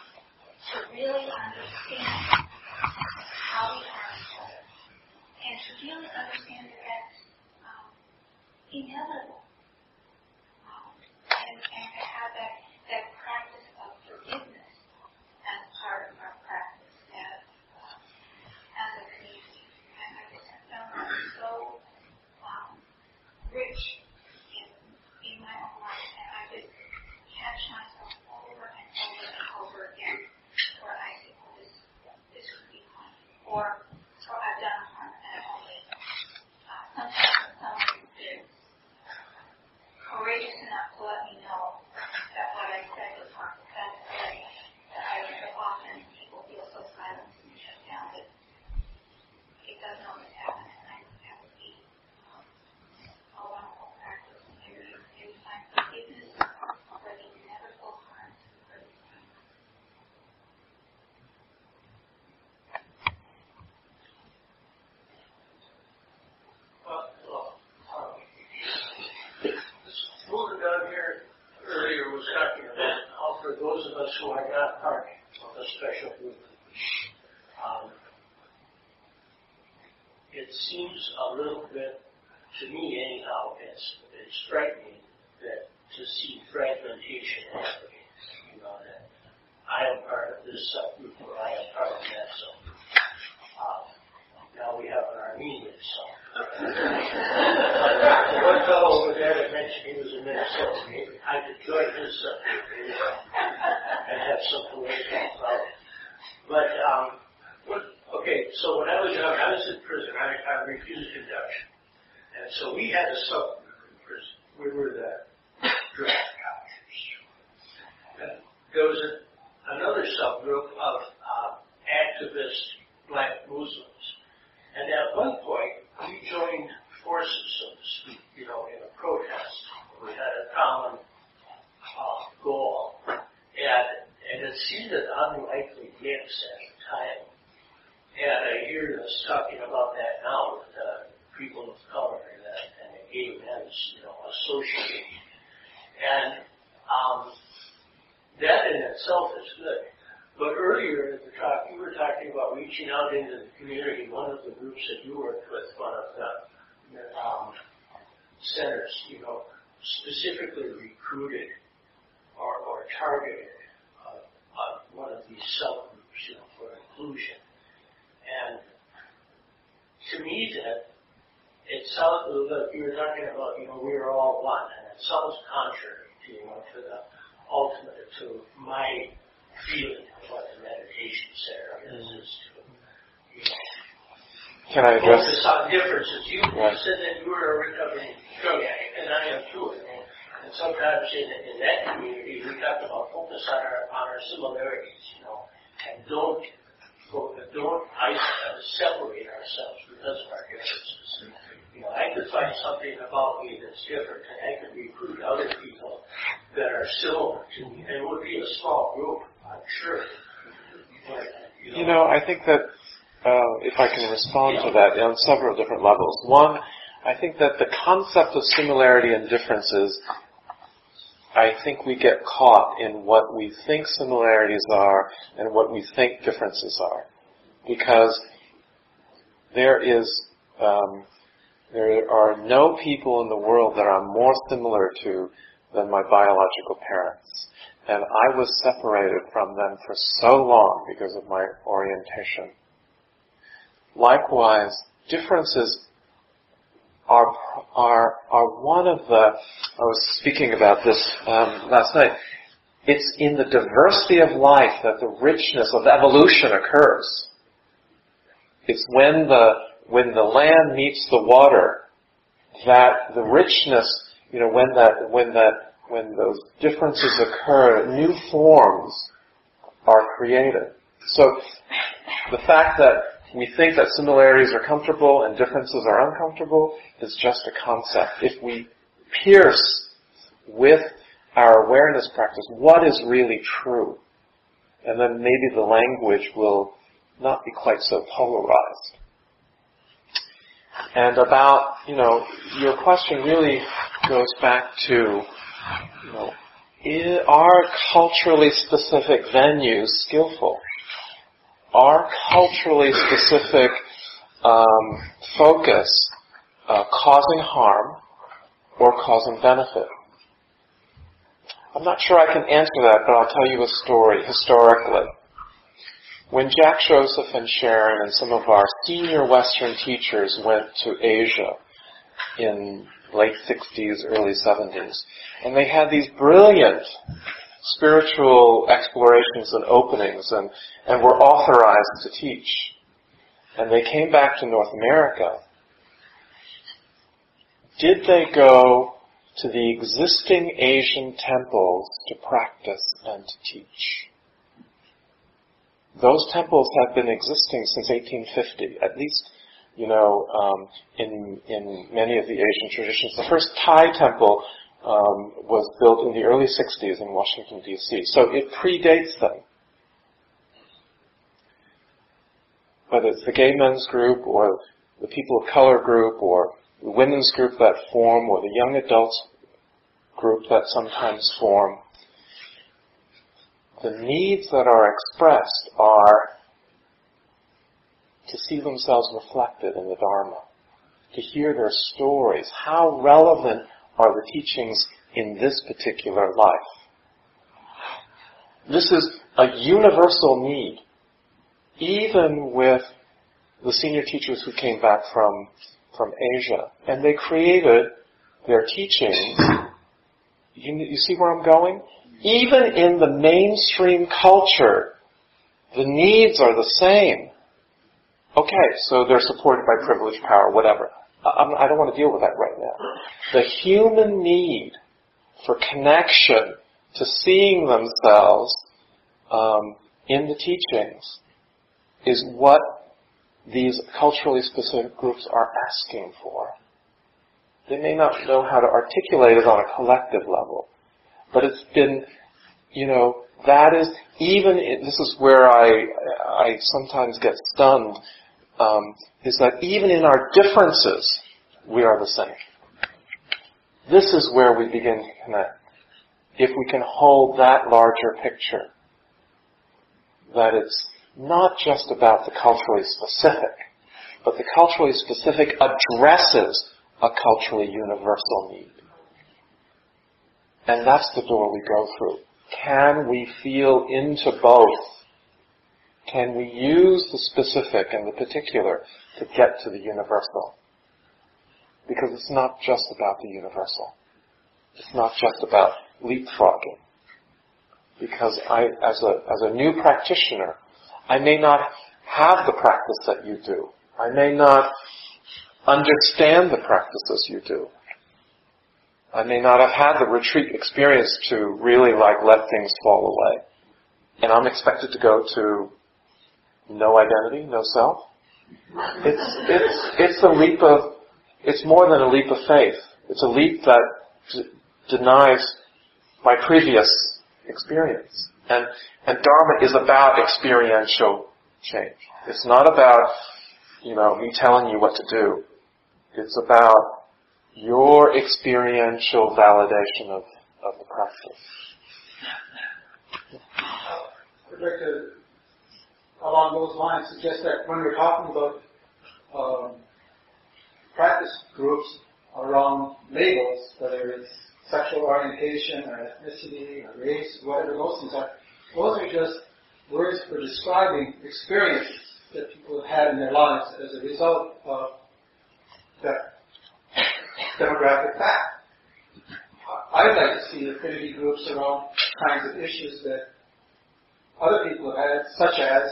to really understand how we harm each other and to really understand that that's um, inevitable um, and, and to have that, that practice of forgiveness as part of our practice as, uh, as a community. And I just have found that so um, rich in, in my own life, and I just catch myself over and over and over again where I say, oh, this, this would be fun, or, or I've done harm and I've only, uh, sometimes when someone is courageous enough to let me know that what I said was harmful, that's very, that I so often people feel so silent and shut down that it doesn't always happen, and I think that would be um, a wonderful practice. Maybe, maybe find forgiveness for the inevitable harms for the time. Well, well, um, Moving down here earlier was talking about how for those of us who are not part of a special group, um, seems a little bit, to me anyhow, it's, it's frightening that to see fragmentation happening. You know, that I am part of this subgroup or I am part of that subgroup. Um, now we have an Armenian subgroup. One fellow over there that mentioned he was in Minnesota, I could join his subgroup and have some political clout. But, um, okay, so when I was young, I was in prison. I, I refused induction. So we had a subgroup in prison. We were the draft captures. And there was a, another subgroup of uh, activist black Muslims. And at one point, we joined forces, so to speak, you know, in a protest. We had a common uh, goal. And, and it seemed an unlikely mix at the time. And I hear us talking about that now with the associate. And um, that in itself is good. But earlier in the talk, you were talking about reaching out into the community. One of the groups that you worked with, one of the um, centers, you know, specifically recruited or, or targeted uh, uh, one of these subgroups, you know, for inclusion. And to me, that it sounds like you were talking about, you know, we are all one, and it sounds contrary to, you know, to the ultimate, to my feeling of what the meditation center is, mm-hmm. is to, you know, Can I address? focus on differences. You Right. said that you were a recovering drug addict, and I am too. And, and sometimes in, in that community, we talk about focus on our on our similarities, you know, and don't don't isolate, separate ourselves because of our differences. You know, I could find something about me that's different, and I could recruit other people that are similar to me. And it would be a small group, I'm sure. But, You know, I think that uh, if I can respond to that on several different levels. One, I think that the concept of similarity and differences, I think we get caught in what we think similarities are and what we think differences are, because there is um, there are no people in the world that I'm more similar to than my biological parents. And I was separated from them for so long because of my orientation. Likewise, differences are, are, are one of the, I was speaking about this um, last night, it's in the diversity of life that the richness of evolution occurs. It's when the, when the land meets the water that the richness, you know, when that, when that, when those differences occur, new forms are created. So the fact that we think that similarities are comfortable and differences are uncomfortable is just a concept. If we pierce with our awareness practice what is really true, and then maybe the language will not be quite so polarized. And about, you know, your question really goes back to, you know, are culturally specific venues skillful? Are culturally specific um, focus uh, causing harm or causing benefit? I'm not sure I can answer that, but I'll tell you a story historically. When Jack Joseph and Sharon and some of our senior Western teachers went to Asia in late 60s, early 70s, and they had these brilliant spiritual explorations and openings and, and were authorized to teach. And they came back to North America. Did they go to the existing Asian temples to practice and to teach? Those temples have been existing since 1850, at least, you know, um, in in many of the Asian traditions. The first Thai temple um, was built in the early 60s in Washington D.C., so it predates them. Whether it's the gay men's group or the people of color group or the women's group that form or the young adults group that sometimes form, the needs that are expressed are to see themselves reflected in the Dharma, to hear their stories. How relevant are the teachings in this particular life? This is a universal need, even with the senior teachers who came back from, from Asia. And they created their teachings. You, you see where I'm going? Even in the mainstream culture, the needs are the same. Okay, so they're supported by privilege, power, whatever. I, I don't want to deal with that right now. The human need for connection to seeing themselves um, in the teachings is what these culturally specific groups are asking for. They may not know how to articulate it on a collective level, but it's been, you know, that is even. This is where I I sometimes get stunned. Um, is that even in our differences, we are the same. This is where we begin to connect. If we can hold that larger picture, that it's not just about the culturally specific, but the culturally specific addresses a culturally universal need. And that's the door we go through. Can we feel into both? Can we use the specific and the particular to get to the universal? Because it's not just about the universal. It's not just about leapfrogging. Because I, as a, as a new practitioner, I may not have the practice that you do. I may not understand the practices you do. I may not have had the retreat experience to really like let things fall away. And I'm expected to go to no identity, no self. It's, it's, it's a leap of, it's more than a leap of faith. It's a leap that d- denies my previous experience. And, and Dharma is about experiential change. It's not about, you know, me telling you what to do. It's about your experiential validation of, of the practice. I'd like to, along those lines, suggest that when we're talking about um, practice groups around labels, whether it's sexual orientation or ethnicity or race, whatever those things are, those are just words for describing experiences that people have had in their lives as a result of that demographic fact. I'd like to see affinity groups around kinds of issues that other people have had, such as,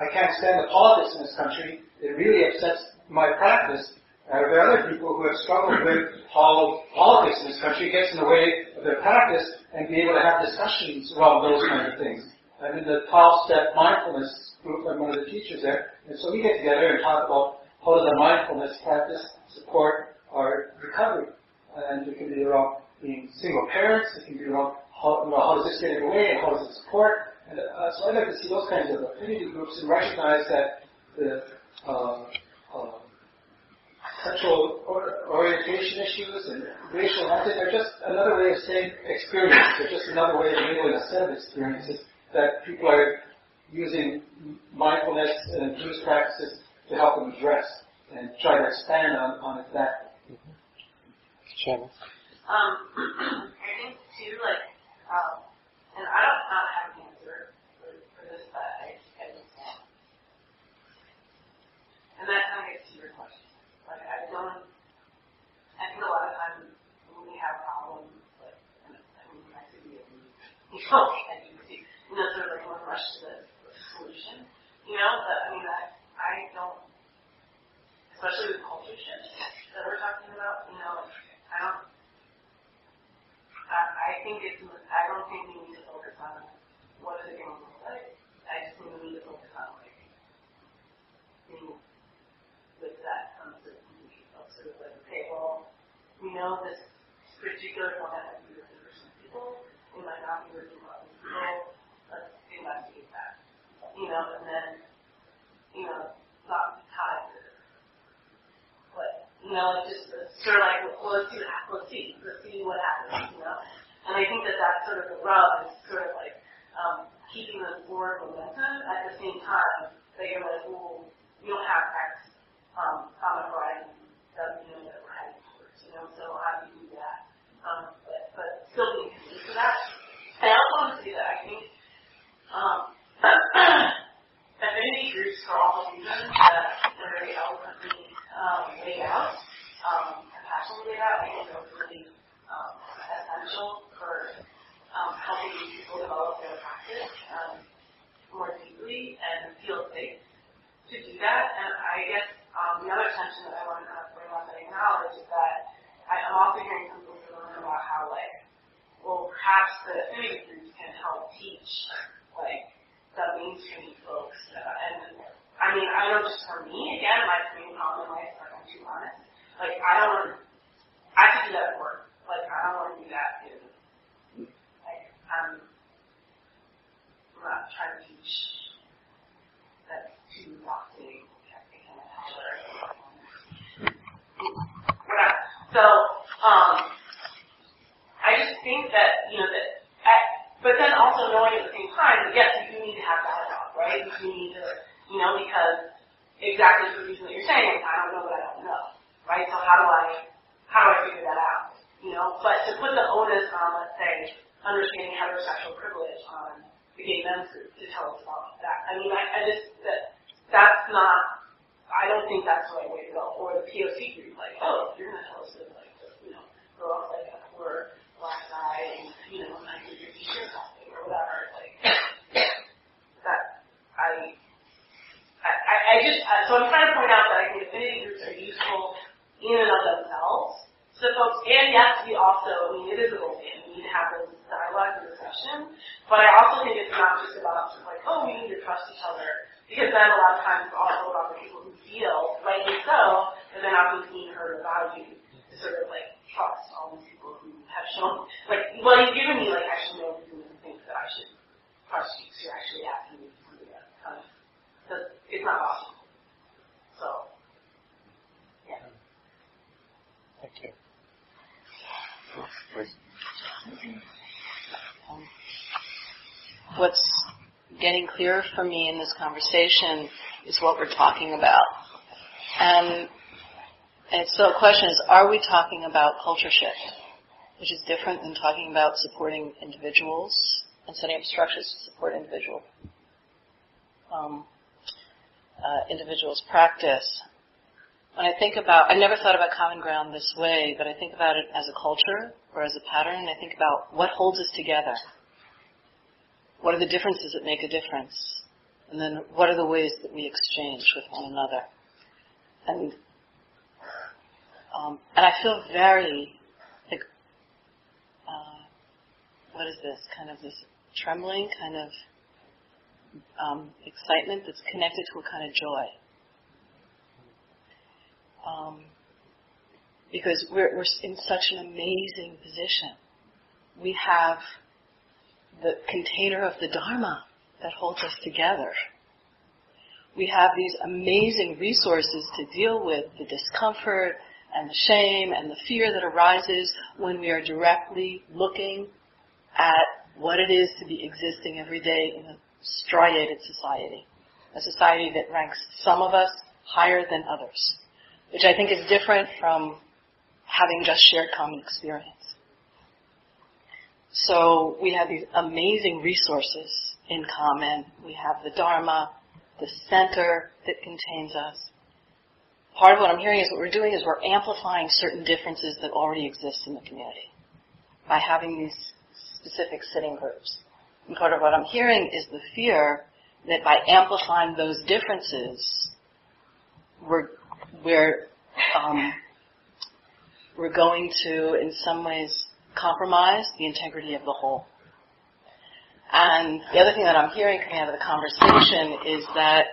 I can't stand the politics in this country, it really upsets my practice. Uh, there are other people who have struggled with how politics in this country gets in the way of their practice and be able to have discussions around those kinds of things. I'm in the 12-step mindfulness group, I'm one of the teachers there, and so we get together and talk about how does our mindfulness practice support recovery. And it can be around being single parents, it can be around how, you know, how does this get in the way how does it support. And uh, so I'd like to see those kinds of affinity groups and recognize that the uh, uh, sexual or, orientation issues and racial identity are just another way of saying experience. They're just another way of labeling a set of experiences that people are using mindfulness and Buddhist practices to help them address and try to expand on, on that. Shannon? Um, (clears throat) I think too, like, um, and I don't not have an answer for, for this, but I, I understand. And that kind of gets to your question. Like, I don't, I think a lot of times when we have problems, like, and I mean, I could be a, you know, and you see, you know, sort of like one rush to the, solution, you know, but I mean, I, I don't, especially with culture shifts that we're talking about, you know, Um, I don't, I, think it's, I don't think we need to focus on what is it going to look like. I just think we need to focus on like being with that uncertainty of sort of like, okay, well, we know this particular format might be working for some people, it might not be working for other people, let's investigate that. You know, and then, you know, not tied to but you know, it's just sort of like, well, let's see. Let's see, let's see what happens. You know, and I think that that's sort of the rub is sort of like um, keeping the forward momentum at the same time that you're like, well, we don't have X um, on horizon that we know that we're heading towards. You know, so how do you do that? Um, but but still being committed to that. And I also want to say that I think um, (coughs) affinity groups for all the reasons that um, laid out, um, compassionately laid out, I think are really um, essential for um, helping people develop their practice um, more deeply and feel safe to do that. And I guess um, the other tension that I want to bring up and acknowledge is that I'm also hearing some people talking about how like, well, perhaps the groups can help teach like the mainstream folks uh, and I mean, I know just for me, again, my main problem in life, like I'm too honest. Like I don't want, I could do that at work. Like I don't want to do that in, like um, I'm, not trying to teach that's too boxing. Whatever. Uh, so, um, I just think that, you know, that, at, but then also knowing at the same time, yes, you do need to have dialogue, right? You do need to you know, because exactly the reason that you're saying, I don't know what I don't know, right? So how do I, how do I figure that out? You know, but to put the onus on, let's say, understanding heterosexual privilege on the gay men's group to tell us about that. I mean, I, I just, that, that's not, I don't think that's the right way to go. Or the POC group, like, oh, you're going to tell us that, like, you know, we're all like a poor black guy, and, you know, I'm going to give or something, or whatever. Like, that, I, I, I just, uh, so I'm trying to point out that I think affinity groups are useful in and of themselves. To folks, and yes, we also, I mean, it is a goal game. We need to have those dialogue and discussion, but I also think it's not just about like, oh, we need to trust each other, because then a lot of times it's also about the people who feel, rightly so, that they're not being seen, heard, or valued, to sort of like trust all these people who have shown, like, well, you've given me like actually no reason to think that I should trust you, so you're actually asking me to do that kind of, because it's not possible. So, yeah. Thank you. What's clearer for me in this conversation is what we're talking about. And, and so the question is, are we talking about culture shift? Which is different than talking about supporting individuals and setting up structures to support individual um, uh, individuals' practice. When I think about, I never thought about common ground this way, but I think about it as a culture or as a pattern, I think about what holds us together. What are the differences that make a difference? And then what are the ways that we exchange with one another? And um, and I feel very like uh, what is this kind of this trembling kind of um, excitement that's connected to a kind of joy. Um, because we're, we're in such an amazing position. We have the container of the Dharma that holds us together. We have these amazing resources to deal with the discomfort and the shame and the fear that arises when we are directly looking at what it is to be existing every day in a striated society. A society that ranks some of us higher than others which I think is different from having just shared common experience. So we have these amazing resources in common. We have the Dharma, the center that contains us. Part of what I'm hearing is what we're doing is we're amplifying certain differences that already exist in the community by having these specific sitting groups. And part of what I'm hearing is the fear that by amplifying those differences, we're we're um, we're going to, in some ways, compromise the integrity of the whole. And the other thing that I'm hearing coming out of the conversation is that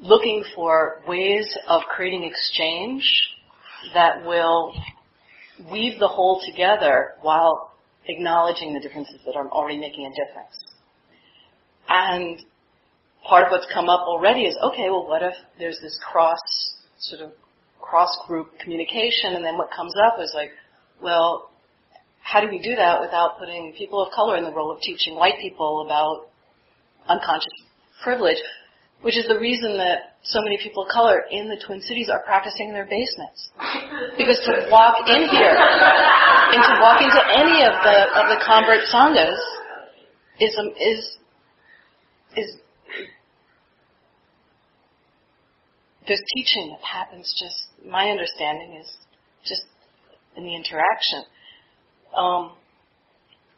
looking for ways of creating exchange that will weave the whole together while acknowledging the differences that are already making a difference. And part of what's come up already is, okay, well, what if there's this cross sort of cross-group communication, and then what comes up is like, well, how do we do that without putting people of color in the role of teaching white people about unconscious privilege, which is the reason that so many people of color in the Twin Cities are practicing in their basements. Because to walk in here and to walk into any of the of the convert sanghas is um, is is there's teaching that happens just, my understanding is just in the interaction. Um,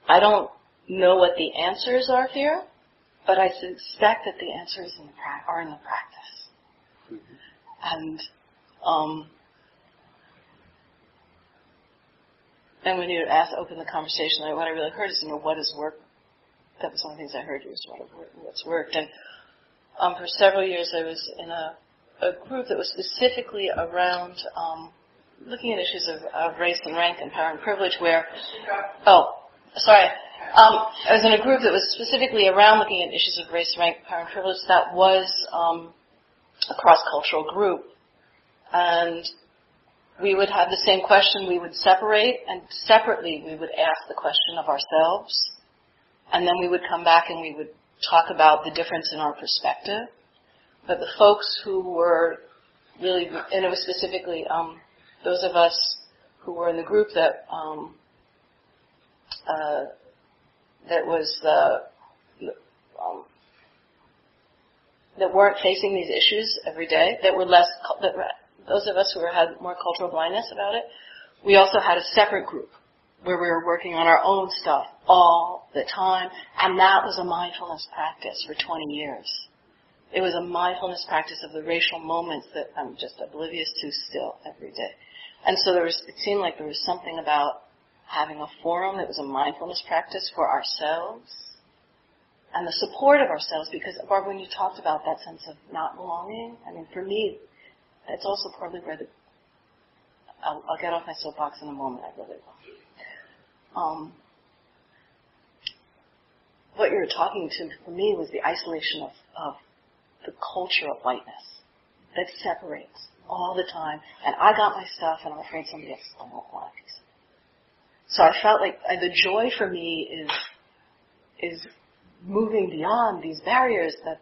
I don't know what the answers are here, but I suspect that the answers in the pra- are in the practice. Mm-hmm. And um, and when you ask, open the conversation, like what I really heard is, you know, what is work? That was one of the things I heard you was what, what's worked. And um, for several years, I was in a a group that was specifically around um, looking at issues of, of, race and rank and power and privilege where, oh, sorry, um, I was in a group that was specifically around looking at issues of race, rank, power, and privilege that was um, a cross-cultural group. And we would have the same question, we would separate, and separately we would ask the question of ourselves, and then we would come back and we would talk about the difference in our perspective. But the folks who were really, and it was specifically um, those of us who were in the group that um, uh, that was the um, that weren't facing these issues every day, that were less, that those of us who had more cultural blindness about it, we also had a separate group where we were working on our own stuff all the time, and that was a mindfulness practice for 20 years. It was a mindfulness practice of the racial moments that I'm just oblivious to still every day. And so there was, it seemed like there was something about having a forum that was a mindfulness practice for ourselves and the support of ourselves because Barbara, when you talked about that sense of not belonging, I mean, for me, it's also partly where the, I'll, I'll get off my soapbox in a moment, I really will. Um, what you were talking to for me was the isolation of, of the culture of whiteness that separates all the time. And I got my stuff, and I'm afraid somebody else won't want a piece it. So I felt like uh, the joy for me is is moving beyond these barriers that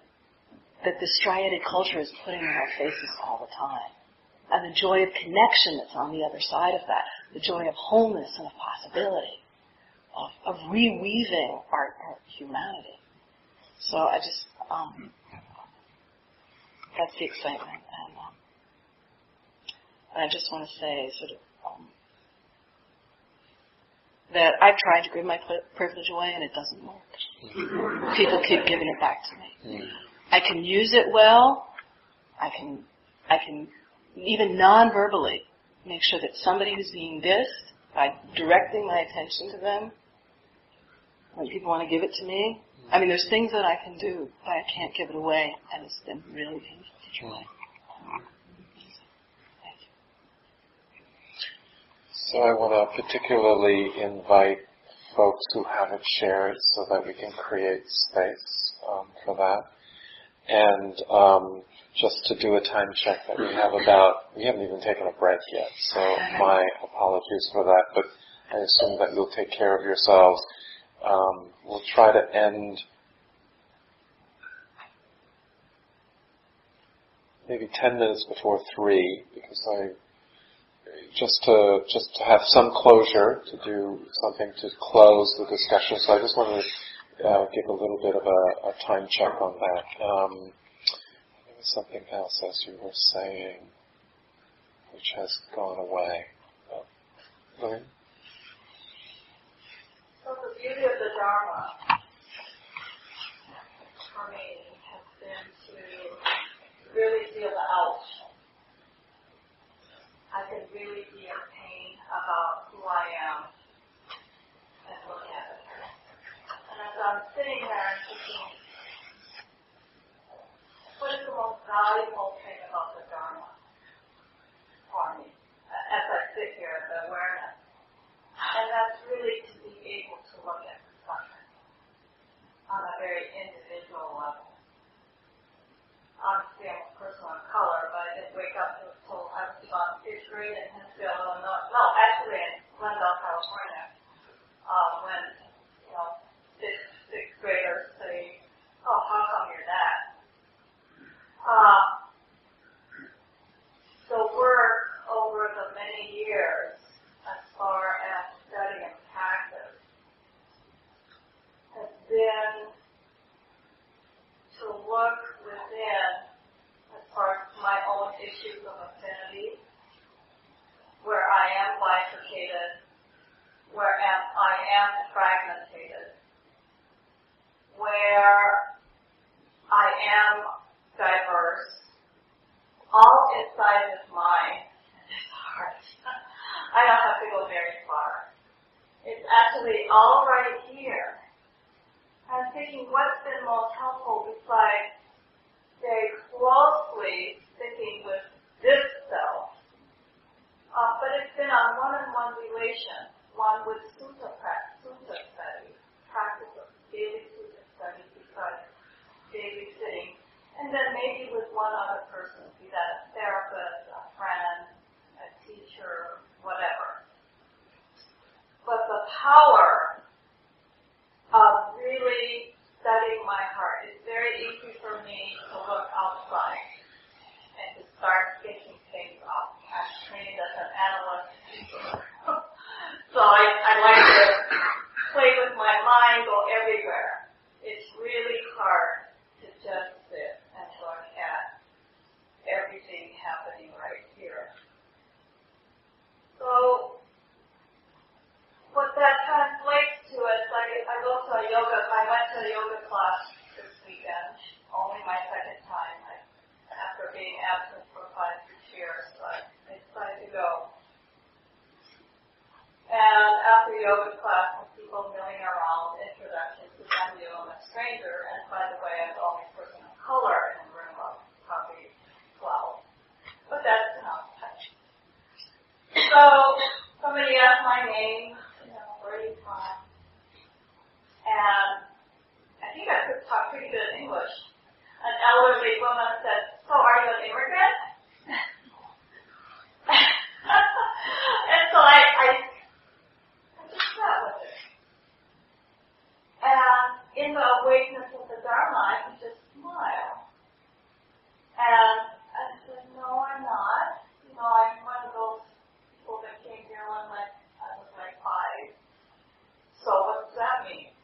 that the striated culture is putting in our faces all the time. And the joy of connection that's on the other side of that. The joy of wholeness and of possibility. Of, of reweaving our, our humanity. So I just, um, that's the excitement. And, I just want to say sort of, um, that I've tried to give my privilege away and it doesn't work. People keep giving it back to me. I can use it well. I can, I can even non-verbally make sure that somebody who's being dissed, by directing my attention to them, when people want to give it to me, I mean, there's things that I can do, but I can't give it away, and it's been really painful to try. So I want to particularly invite folks who haven't shared so that we can create space um, for that. And um, just to do a time check that we have about, we haven't even taken a break yet, so my apologies for that, but I assume that you'll take care of yourselves. Um, we'll try to end maybe 10 minutes before 3 because I just to just to have some closure to do something to close the discussion. So I just want to uh, give a little bit of a, a time check on that. Um, something else as you were saying, which has gone away. Oh, So the beauty of the Dharma for me has been to really feel the ouch I can really be in pain about who I am and look at it. And as I'm sitting there thinking, what is the most valuable thing about the Dharma for me? As I sit here, the awareness. And that's really to be able to look at the suffering on a very individual level. Obviously, I'm a person of color, but I didn't wake up to school. I was grade in Huntsville, Illinois. No, actually in Glendale, California. Um, when, you know, sixth, sixth graders say, oh, how come you're that? Uh, so work over the many years as far as study and practice has been to look within for my own issues of affinity, where I am bifurcated, where am, I am fragmented, where I am diverse, all inside this mind and this heart. (laughs) I don't have to go very far. It's actually all right here. I'm thinking what's been most helpful besides very closely sticking with this self. Uh, but it's been a one-on-one relation, one with sutta, practice daily sutta study besides daily sitting, and then maybe with one other person, be that a therapist, a friend, a teacher, whatever. But the power of really studying my heart. It's very easy for me to look outside and to start thinking things up. I'm trained as an analyst. (laughs) So I, I like to play with my mind, go everywhere. It's really hard to just sit and look at everything happening right here. So what that translates to is like I go to a yoga, I went to a yoga class this weekend, only my second time I, after being absent for five, six years, so I decided to go. And after yoga class, with people milling around, introductions to them, you I'm a stranger, and by the way, I'm the only person of color in the room of probably 12. But that's not touch. So, somebody asked my name, you know, where you from? And I think I could talk pretty good English. An elderly woman said, so are you an immigrant? (laughs) and so I, I just sat with it. And in the awakeness of the Dharma, I could just smile. Um, and I said, no, I'm not. You know, I'm one of those people that came here when like, I was like five. So what does that mean?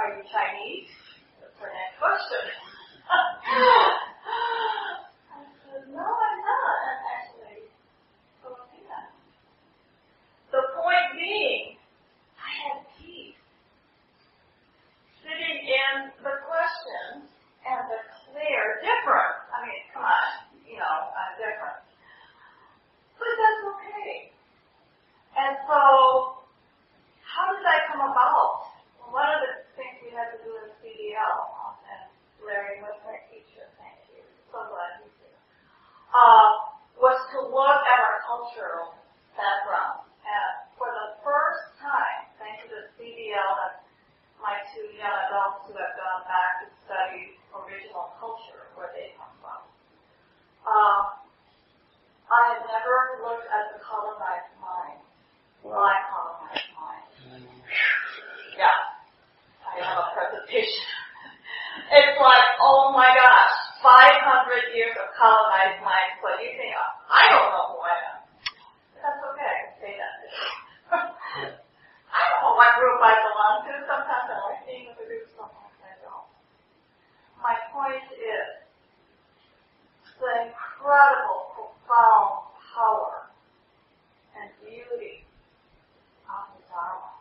Are you Chinese? That's her next question. (laughs) I said, no, I'm not. I'm actually Filipina. The point being, I had peace. Sitting in the question and the clear difference. I mean, come on, you know, I'm different. But that's okay. And so, how did that come about? Well, one of the things we had to do in CDL, and Larry was my teacher, thank you, so glad he's here, uh, was to look at our cultural background. And for the first time, thanks to the CDL and my two young adults who have gone back to study original culture, where they come from, uh, I had never looked at the colonized mind, my colonized mind. Yeah, I have a presentation. (laughs) It's like, oh my gosh, 500 years of colonized mind. So you think, I don't know who I am. That's okay, I can say that. I don't know what group I belong to. Sometimes I like being with a group, sometimes I don't. My point is the incredible, profound power and beauty of the Dharma.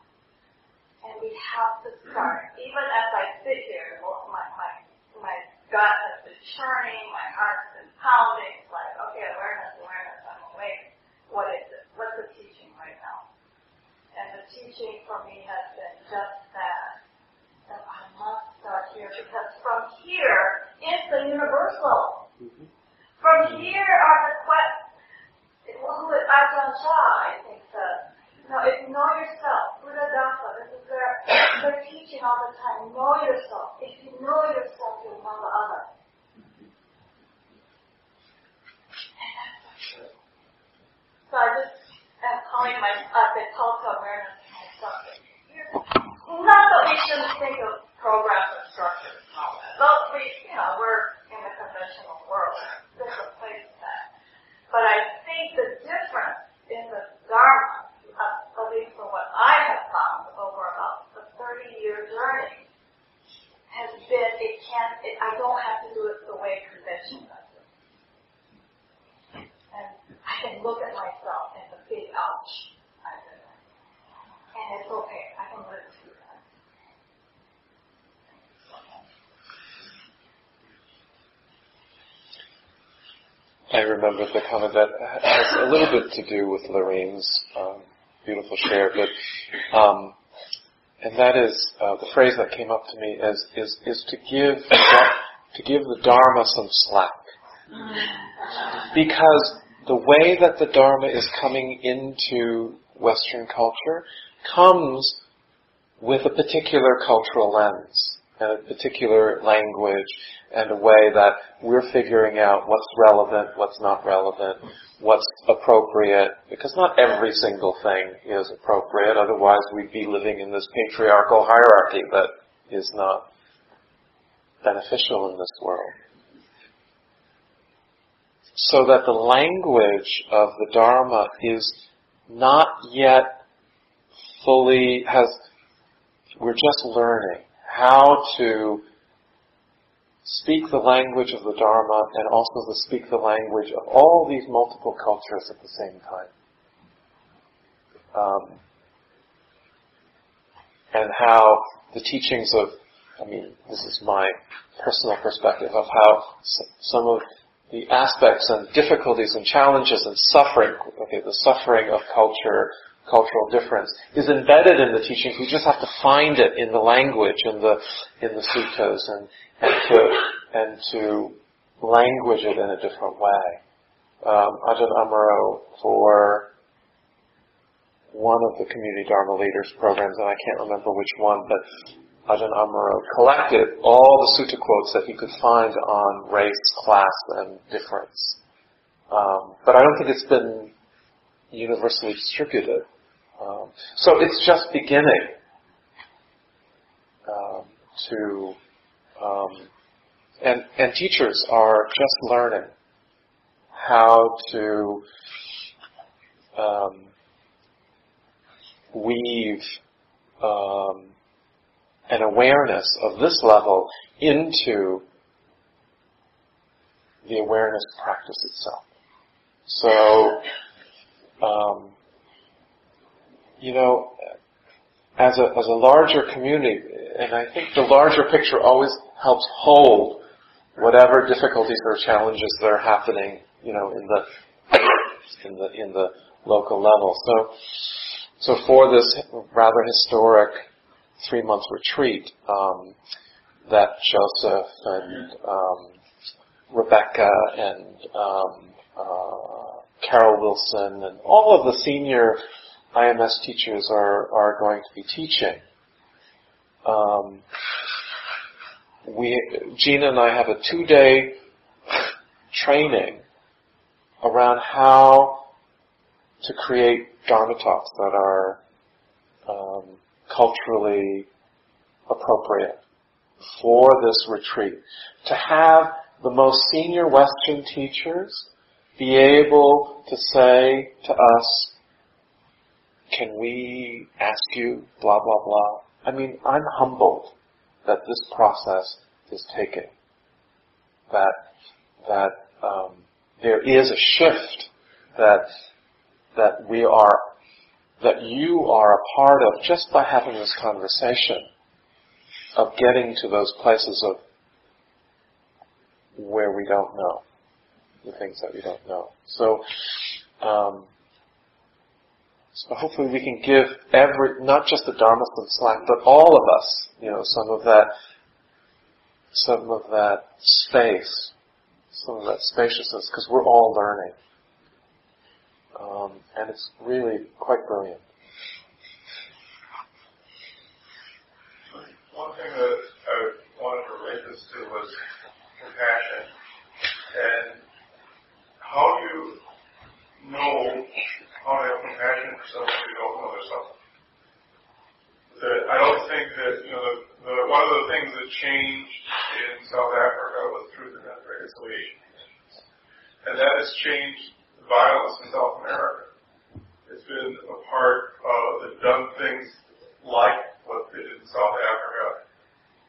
And we have to start, even as I sit here, my, my, my gut has been churning, my heart's been pounding. It's like, okay, awareness, awareness, I'm awake. What is it? What's the teaching right now? And the teaching for me has been just that. That I must start here because from here is the universal. From here are the questions. Who is Ajahn Chah, I think, says. No, it's know yourself. Buddhadasa, this is their, their teaching all the time. Know yourself. If you know yourself, you'll know the other. And that's so true. So I just am calling my, uh, the call to awareness myself. Not that we shouldn't think of programs and structures and all that. Well, we, you know, we're in the conventional world. There's a place for that. But I think the difference in the Dharma, at least from what I have found over about the 30 year journey, has been it can't, it, I don't have to do it the way convention does. And I can look at myself and big ouch. And it's okay. I can live through that. I remember the comment that has a little bit to do with Lorraine's um, beautiful share, but um, and that is uh, the phrase that came up to me is is is to give to give the Dharma some slack, because the way that the Dharma is coming into Western culture comes with a particular cultural lens and a particular language and a way that we're figuring out what's relevant, what's not relevant, what's appropriate, because not every single thing is appropriate, otherwise we'd be living in this patriarchal hierarchy that is not beneficial in this world. So that the language of the Dharma is not yet fully has. We're just learning how to speak the language of the Dharma and also to speak the language of all these multiple cultures at the same time. Um, and how the teachings of, I mean, this is my personal perspective of how some of the aspects and difficulties and challenges and suffering, okay, the suffering of culture, cultural difference, is embedded in the teachings. We just have to find it in the language, in the in the suttas, and and to and to language it in a different way. Um, Ajahn Amaro for one of the community Dharma leaders programs, and I can't remember which one, but Ajahn Amaro collected all the sutta quotes that he could find on race, class, and difference. Um, but I don't think it's been universally distributed. Um, so it's just beginning um, to, um, and and teachers are just learning how to um, weave um, an awareness of this level into the awareness practice itself. So, um, you know, as a, as a larger community, and I think the larger picture always helps hold whatever difficulties or challenges that are happening, you know, in the in the in the local level. So, so for this rather historic three month retreat um, that Joseph and um, Rebecca and um, uh, Carol Wilson and all of the senior IMS teachers are, are going to be teaching. Um, we, Gina and I have a two-day training around how to create Dharma talks that are um, culturally appropriate for this retreat. To have the most senior Western teachers be able to say to us, can we ask you blah blah blah? I mean, I'm humbled that this process is taking. That that um, there is a shift that that we are that you are a part of just by having this conversation of getting to those places of where we don't know the things that we don't know. So, um, so hopefully we can give every, not just the Dharma some slack, but all of us, you know, some of that, some of that space, some of that spaciousness, because we're all learning. Um, and it's really quite brilliant. One thing that I wanted to relate this to was compassion. And how do you know how to have compassion for someone who don't know? That I don't think that, you know, the, the, one of the things that changed in South Africa was truth and reconciliation. And that has changed violence in South America. It's been a part of the done things like what they did in South Africa,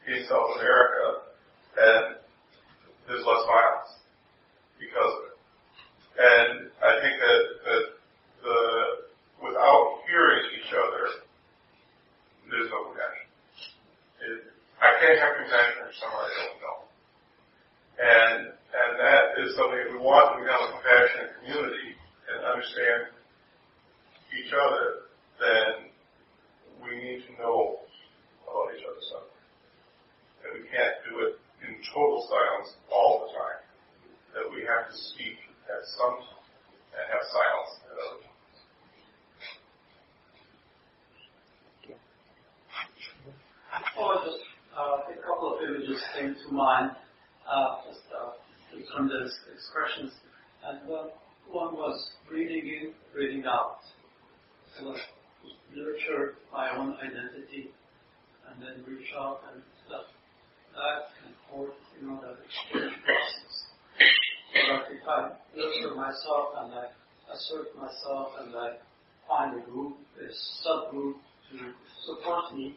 in South America, and there's less violence because of it. And I think that, that the, without hearing each other, there's no compassion. It, I can't have compassion for someone I don't know. And and that is something if we want to become a compassionate community and understand each other, then we need to know about each other's suffering. And we can't do it in total silence all the time. That we have to speak at some time and have silence at other times. Oh, just uh, a couple of images came to mind. Uh, just uh, from those expressions. And one, one was breathing in, breathing out. So nurture my own identity and then reach out and stuff back and forth, you know, that exchange process. That if I nurture myself and I assert myself and I find a group, a subgroup to support me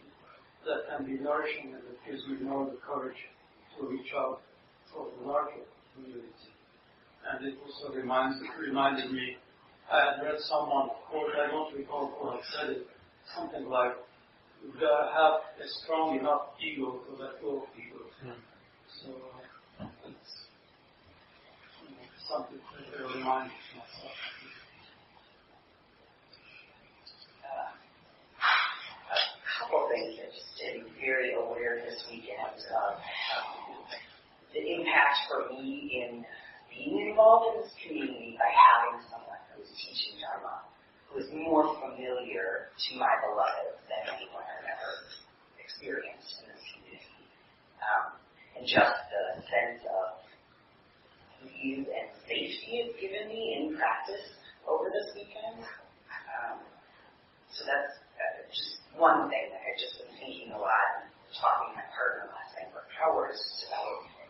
that can be nourishing and that gives me more the courage to reach out for the larger community. And it also reminds, reminded me, I had read someone quote, I don't recall who had said it, something like, you've got to have a strong enough ego to let go of ego. Mm. So uh, it's you know, something to remind myself. couple things that just did very aware this weekend of the impact for me in being involved in this community by having someone who's teaching Dharma, who is more familiar to my beloved than anyone I've ever experienced in this community. Um, and just the sense of ease and safety it's given me in practice over this weekend. Um, so that's uh, just one thing that I've just been thinking a lot, and talking to my partner last for hours about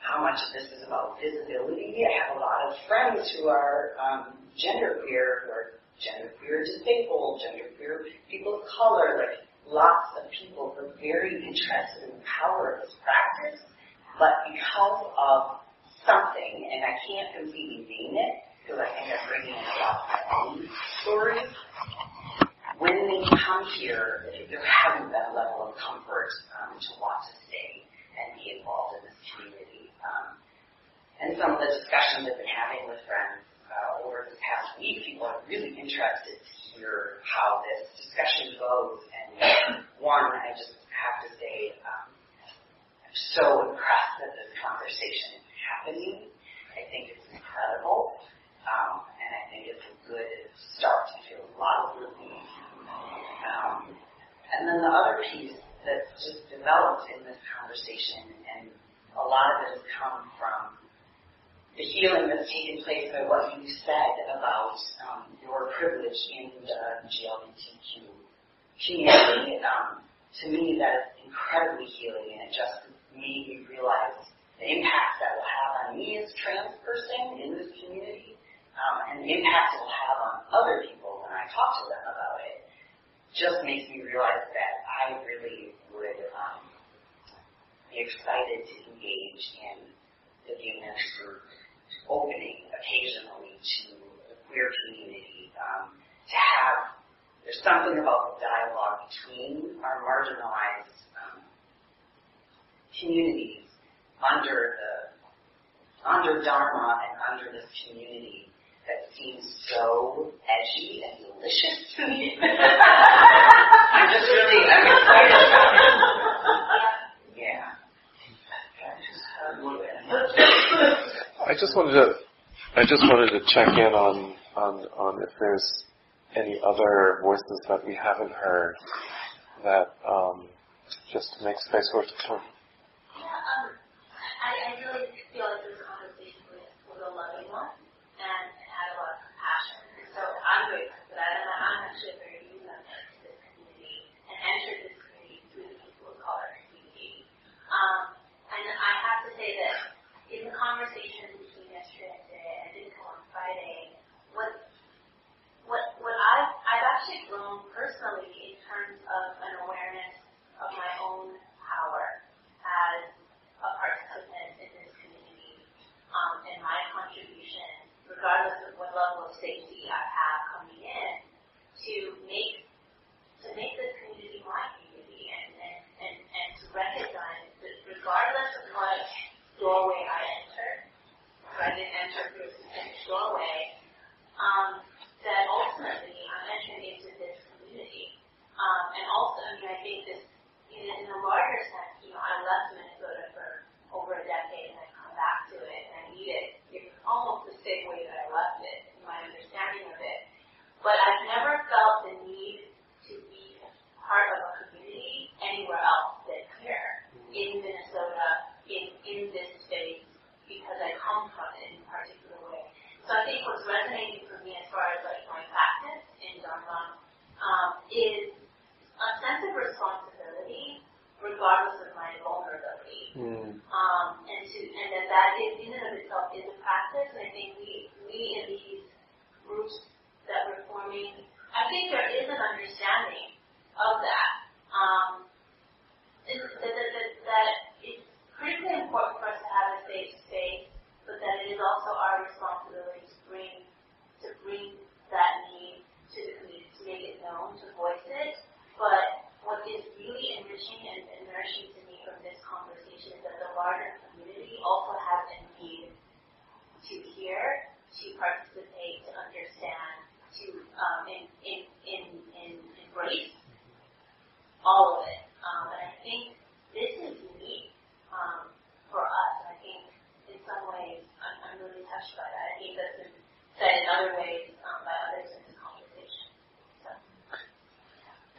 how much of this is about visibility. I have a lot of friends who are um, genderqueer, who are genderqueer disabled, genderqueer people of color, like lots of people who are very interested in the power of this practice, but because of something, and I can't completely name it, because I think I'm bringing in a lot of my own stories, when they come here, there hasn't been a level of comfort um, to want to stay and be involved in this community. Um, and some of the discussions I've been having with friends uh, over this past week, people are really interested to hear how this discussion goes. And one, I just have to say, um, I'm so impressed that this conversation is happening. I think it's incredible. Um, and I think it's a good start. Feel a lot of relief um, and then the other piece that's just developed in this conversation, and a lot of it has come from the healing that's taken place by what you said about um, your privilege in the GLBTQ community. Um, to me, that is incredibly healing, and it just made me realize the impact that will have on me as a trans person in this community, um, and the impact it will have on other people when I talk to them about it just makes me realize that I really would um, excited to engage in the men's group opening occasionally to the queer community, um, to have, there's something about the dialogue between our marginalized um, communities under the, under Dharma and under this community that seems so edgy and delicious to me. (laughs) I'm just really, I'm excited about (laughs) it. I just wanted to, I just wanted to check in on, on, on if there's any other voices that we haven't heard that, um, just make space for it to. Yeah, um, I, I really feel like this conversation with, with a loving one. I'm grateful for that, and I'm actually a very new member to this community and entered this community through the people of color community. Um, and I have to say that in the conversation between yesterday and today, I didn't go on Friday, what what what I've I've actually grown personally in terms of an awareness of my own power as a participant in this community um, and my contribution regardless of what level of safety I have coming in, to make to make this community my community and, and, and, and to recognize that regardless of what doorway I enter, if I didn't enter through a specific doorway, um, that ultimately I'm entering into this community. Um, and also, I mean, I think this, in, in a larger sense, you know, I left Minnesota for over a decade and I come back to it and I need it almost the same way that I left it, in my understanding of it. But I've never felt the need to be part of a community anywhere else than here, in Minnesota, in, in this space, because I come from it in a particular way. So I think what's resonating for me as far as like my practice in Dharma um, is a sense of responsibility regardless of my vulnerability. Mm. Um, and to and that that is in and of itself is a practice. And I think we we in these groups that we're forming, I think there is an understanding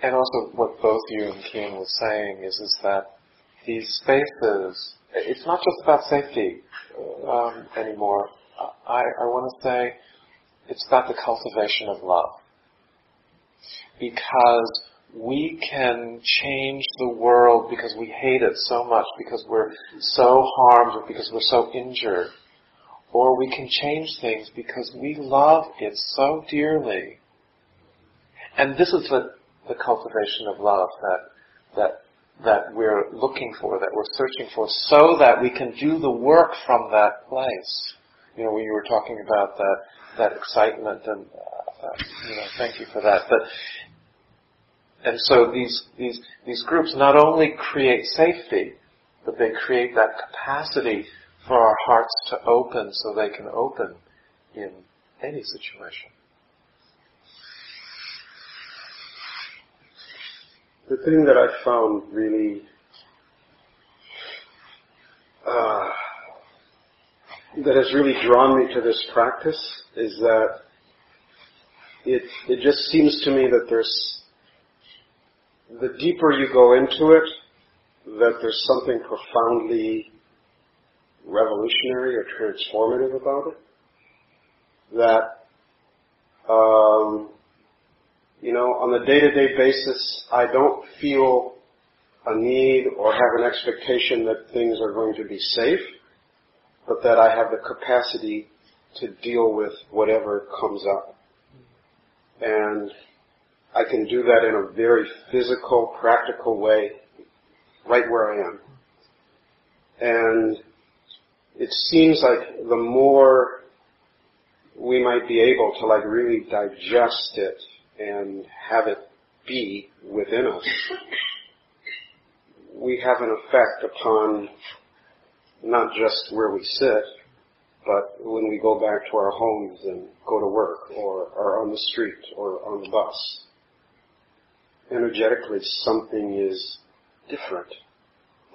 and also what both you and Keen was saying is, is that these spaces, it's not just about safety um, anymore. I, I want to say it's about the cultivation of love. Because we can change the world because we hate it so much, because we're so harmed, or because we're so injured. Or we can change things because we love it so dearly. And this is the, the cultivation of love that, that, that we're looking for, that we're searching for, so that we can do the work from that place. You know, when you were talking about that, that excitement and, uh, you know, thank you for that. But and so these, these, these groups not only create safety, but they create that capacity for our hearts to open so they can open in any situation. The thing that I found really uh, that has really drawn me to this practice is that it it just seems to me that there's the deeper you go into it, that there's something profoundly revolutionary or transformative about it. That, um, you know, on the day-to-day basis, I don't feel a need or have an expectation that things are going to be safe, but that I have the capacity to deal with whatever comes up. And I can do that in a very physical, practical way, right where I am. And it seems like the more we might be able to like really digest it and have it be within us, we have an effect upon not just where we sit, but when we go back to our homes and go to work or are on the street or on the bus energetically something is different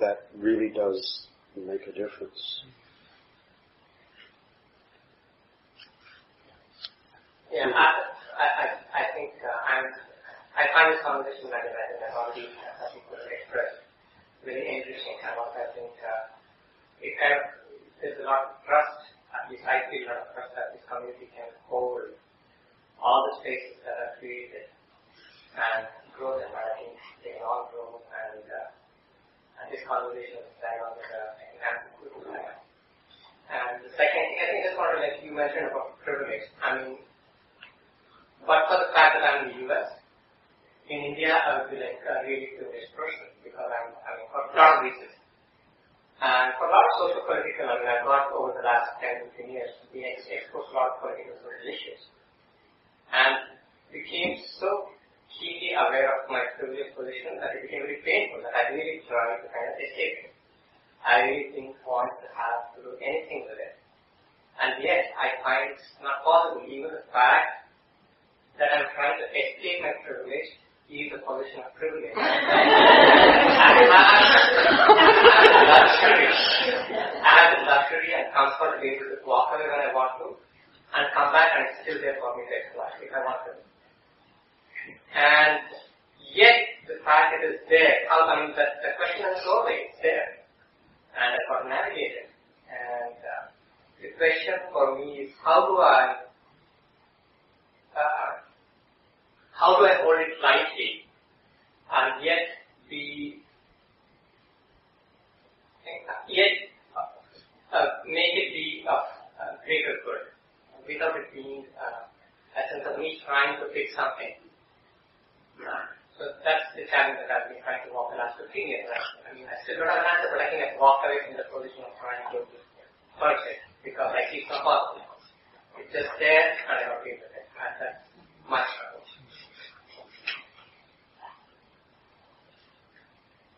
that really does make a difference. Yeah, I, I, I think uh, I'm, I find this conversation that I've already expressed very interesting and also I think uh, it kind of, there's a lot of trust, at least I feel a lot of trust that this community can hold all the spaces that are created and grow them, and I think they can all grow, and, uh, and this conversation is very on the enhance the And the second thing, I think wanted to let you mention about privilege. I mean, but for the fact that I'm in the US, in India, I would be like a really privileged person because I'm, for a lot of reasons. And for a lot of social political, I mean, I've got over the last 10, 15 years being exposed to a lot of political social issues. And became so keenly aware of my previous position that it became very painful, that I really tried to kind of escape it. I really didn't want to have to do anything with it. And yet, I find it's not possible, even the fact that I'm trying to escape my privilege is a position of privilege. (laughs) I have the luxury, I have the luxury and comfort to be able to walk away when I want to, and come back and it's still there for me to exploit if I want to. And yet, the fact it is there, I mean, the, the question is always there. And I've got to navigate it. And uh, the question for me is, how do I, uh, how do I hold it lightly and yet be, yet uh, uh, make it be of uh, greater good without it being uh, a sense of me trying to fix something. So that's the challenge that I've been trying to walk the last 15 years. I mean, I still don't have an answer, but I think I've walked away from the position of trying to fix it because I see some positives. It's just there and I don't with it. That's my struggle.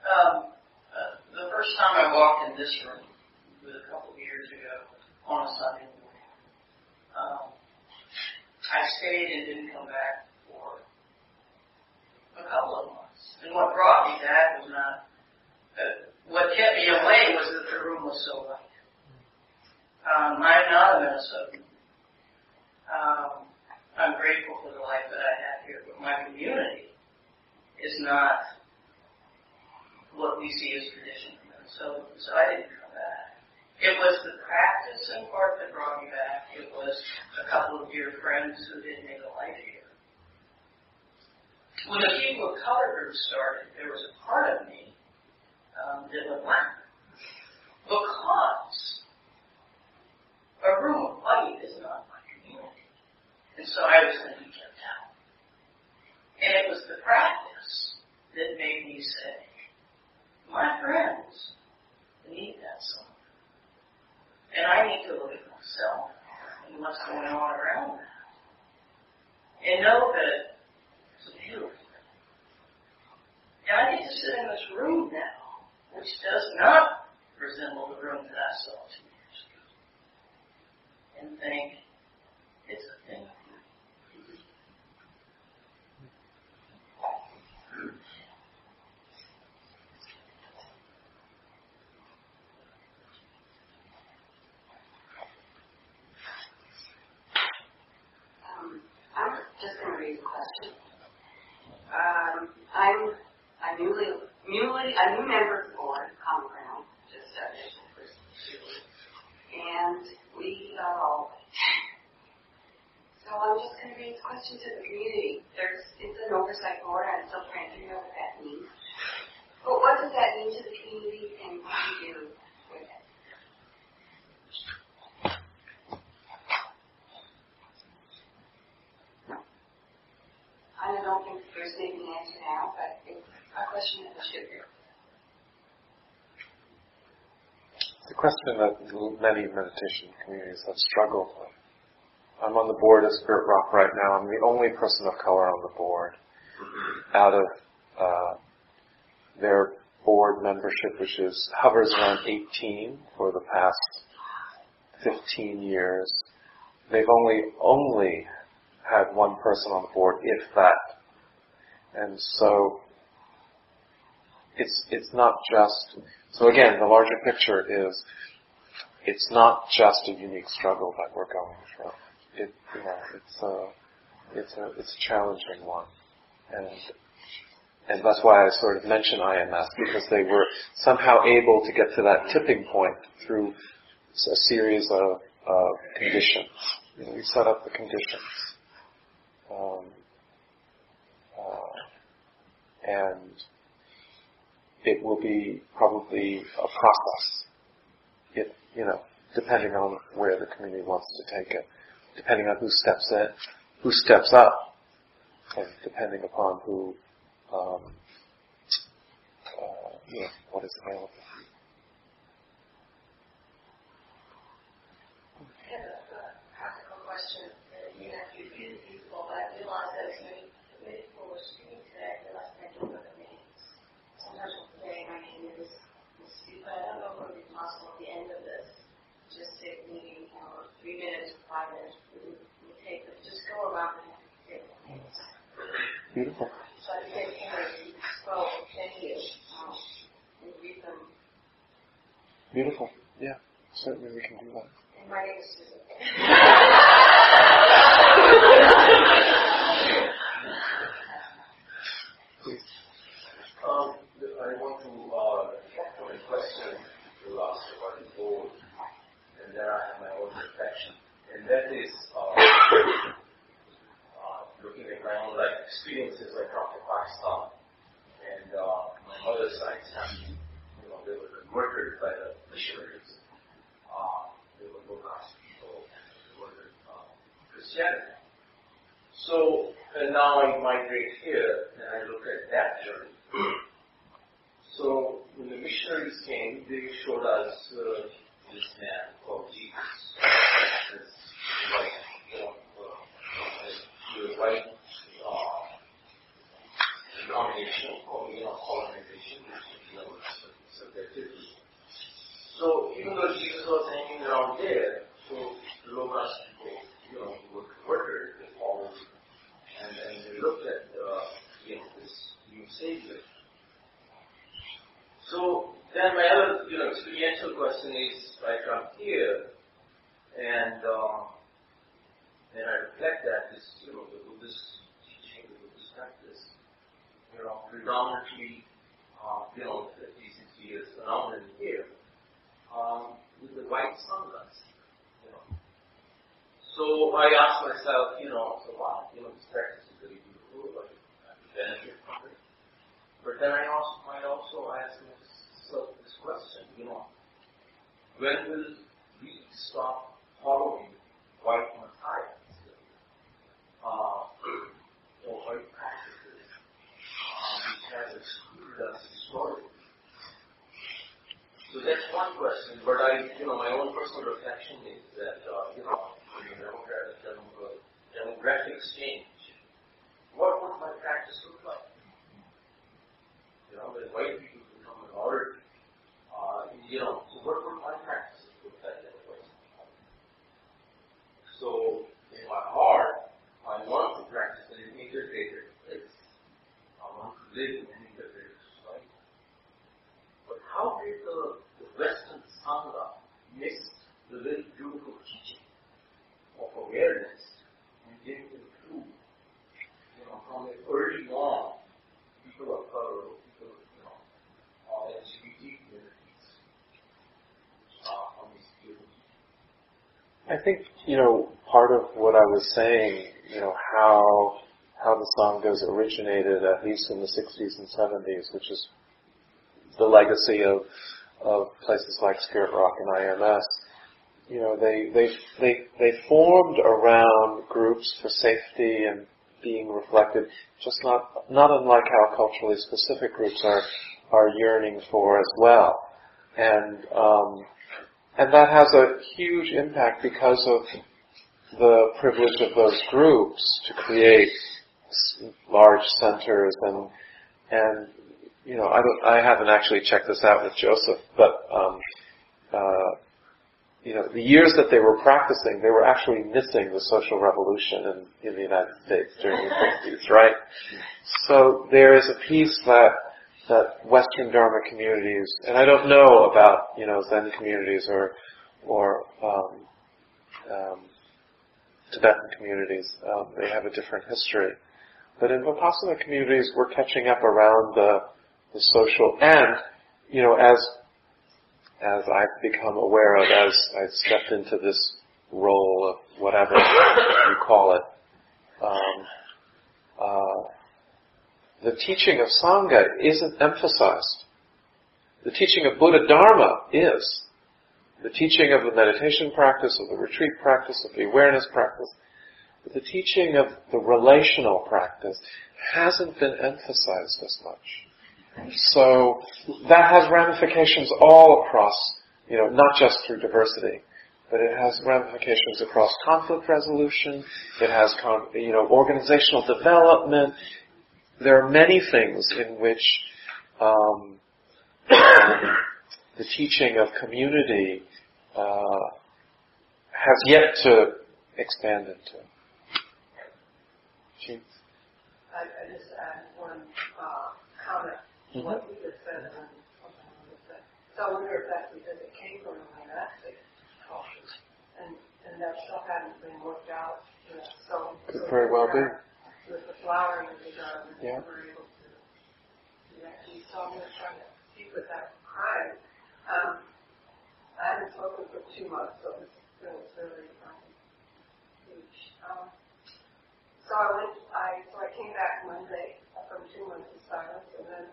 Um, uh, the first time I walked in this room was a couple of years ago on a Sunday morning. Um, I stayed and didn't come back for a couple of months. And what brought me that was not, uh, what kept me away was that the room was so light. Um, I'm not a Minnesotan. Um, I'm grateful for the life that I have here, but my community is we see as tradition. So, so I didn't come back. It was the practice in part that brought me back. It was a couple of dear friends who didn't make a life here. When the people of color group started, there was a part of me um, that went blank. Because a room of white is not my community. And so I was going to be kept out. And it was the practice that made me say, my friends need that song. And I need to look at myself and what's going on around that. And know that it's a beautiful thing. And I get to sit in this room now, which does not resemble the room that I saw two years ago. And think, it's a thing I'm a newly, newly, a new member of the board, Common Ground, just started first and we uh, so I'm just going to raise questions to the community. There's, it's an oversight board, I'm still trying to out what that means. But what does that mean to the community, and what do you do with it? I don't think there's maybe an answer now, but it's a question. It's a question that many meditation communities have struggled with. I'm on the board of Spirit Rock right now. I'm the only person of color on the board out of uh, their board membership, which is hovers around 18 for the past 15 years. They've only only had one person on the board, if that. And so it's it's not just so again the larger picture is it's not just a unique struggle that we're going through. It you know it's a it's a it's a challenging one, and and that's why I sort of mention IMS because they were somehow able to get to that tipping point through a series of uh, conditions. You know, we set up the conditions um, and it will be probably a process. It, you know, depending on where the community wants to take it, depending on who steps in, who steps up, and depending upon who, um, uh, you know, what is available. Beautiful. Beautiful. Yeah, certainly we can do that. My name is Susan. Um, I want to uh, a question you asked about the board, and then I have my own reflection, and that is uh, looking at my own life experiences, I come to Pakistan, and uh, my mother's side family, you know, they were converted by the missionaries. Uh, they were low people, they were uh, Christianity. So, and now I migrate here, and I look at that journey. (clears throat) so, when the missionaries came, they showed us uh, this man called Jesus. This like, you know, uh, denomination or you know, colonization, subjectivity. So even though Jesus was hanging around there, so the low people, you know, were converted, they followed and, and they looked at uh, you know, this new savior. So then my other, you know, experiential question is, I come here, and uh, then I reflect that this, you know, the Buddhist teaching, the Buddhist practice, you know, predominantly, uh, you know, these mysterious phenomenon here um, with the white sunglasses. You know. So I asked myself, you know, so wow, you know, this practice is really beautiful, but I benefit from it. But then I also I also ask myself this question, you know, when will we stop following white Matthias? Uh, (clears throat) or white practices um, which have us historically. So that's one question, but I, you know, my own personal reflection is that, uh, you know, the demographic exchange, what would my practice look like? You know, when white people become minority, uh, you know, so what would my practice look like in a way? So, in my heart, I want to practice in an integrated place. I want to live in an integrated society. But how did the, the Western Sangha miss the very beautiful teaching of awareness and didn't include, you know, from the early on, people of color, people, you know, uh, LGBT communities, uh, on these beautiful I think, you know, part of what I was saying, you know, how how the sanghas originated, at least in the 60s and 70s, which is the legacy of of places like Spirit Rock and IMS. You know, they they they they formed around groups for safety and being reflected, just not not unlike how culturally specific groups are are yearning for as well, and um, and that has a huge impact because of the privilege of those groups to create large centers and and you know I don't I haven't actually checked this out with Joseph, but um, uh, you know the years that they were practicing, they were actually missing the social revolution in, in the United States during the 60s, right? So there is a piece that that Western Dharma communities, and I don't know about you know Zen communities or or um, um, Tibetan communities. Um, they have a different history. But in Vipassana communities, we're catching up around the, the social and, you know, as as I've become aware of as I stepped into this role of whatever you call it, um, uh, the teaching of Sangha isn't emphasized. The teaching of Buddha Dharma is. The teaching of the meditation practice, of the retreat practice, of the awareness practice, but the teaching of the relational practice hasn't been emphasized as much. So that has ramifications all across, you know, not just through diversity, but it has ramifications across conflict resolution. It has, you know, organizational development. There are many things in which um, (coughs) the teaching of community uh, has yet to expand into. Jean? I, I just add one uh, comment to what we just said, and so I wonder if that's because it came from a monastic culture, and and that stuff hadn't been worked out. You know, so could very well be. With the flowering of the garden, yeah. we were able to do that. So I'm going to try to keep with that crime. Um, I haven't spoken for two months, so this feels really um, huge. Um, so I went, I, so I came back Monday from two months of silence, and then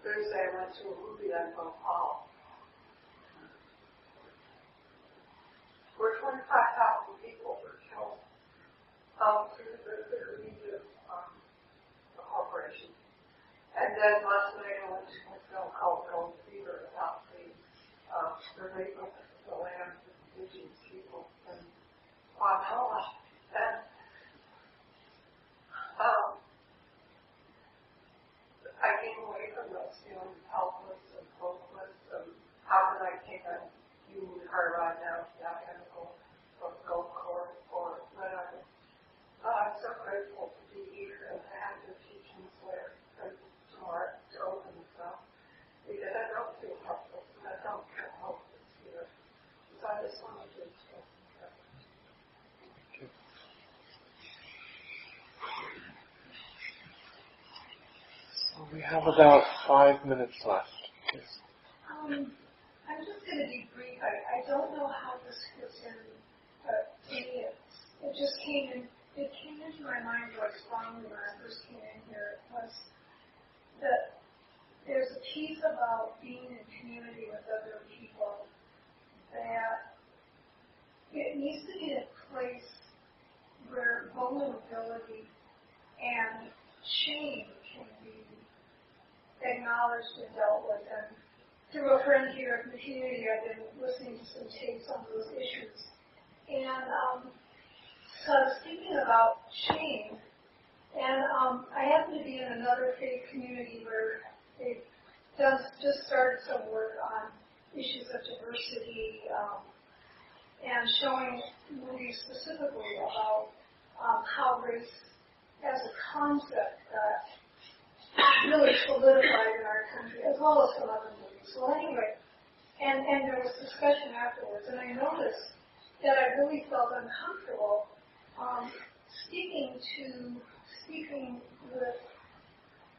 Thursday I went to a movie on Bhopal. Where 25,000 people were killed um, through the, the religious um, corporation. And then last night I went to a film called Gold Fever about the, uh, rape of the land indigenous people in Guatemala. And um, I came away from those feeling helpless and hopeless and how can I take a human car ride down to that chemical or Gulf Court or whatever. Uh, I'm so grateful to be here and to have the teachings where and smart to open stuff because I don't feel helpless and I don't feel hopeless here. So I just wanted to express that. So we have about five minutes left. Yes. Um, I'm just going to be brief. I, I don't know how this fits in, but it, it just came in. It came into my mind quite strongly when I first came in here. It was that there's a piece about being in community with other people that it needs to be a place where vulnerability and shame can be acknowledged and dealt with. And through a friend here in the community, I've been listening to some tapes on those issues. And um, so I was thinking about shame. And um, I happen to be in another faith community where they've just, just started some work on issues of diversity um, and showing movies specifically about um, how race as a concept that really solidified in our country, as well as other movies. Well, anyway, and, and there was discussion afterwards, and I noticed that I really felt uncomfortable um, speaking to speaking with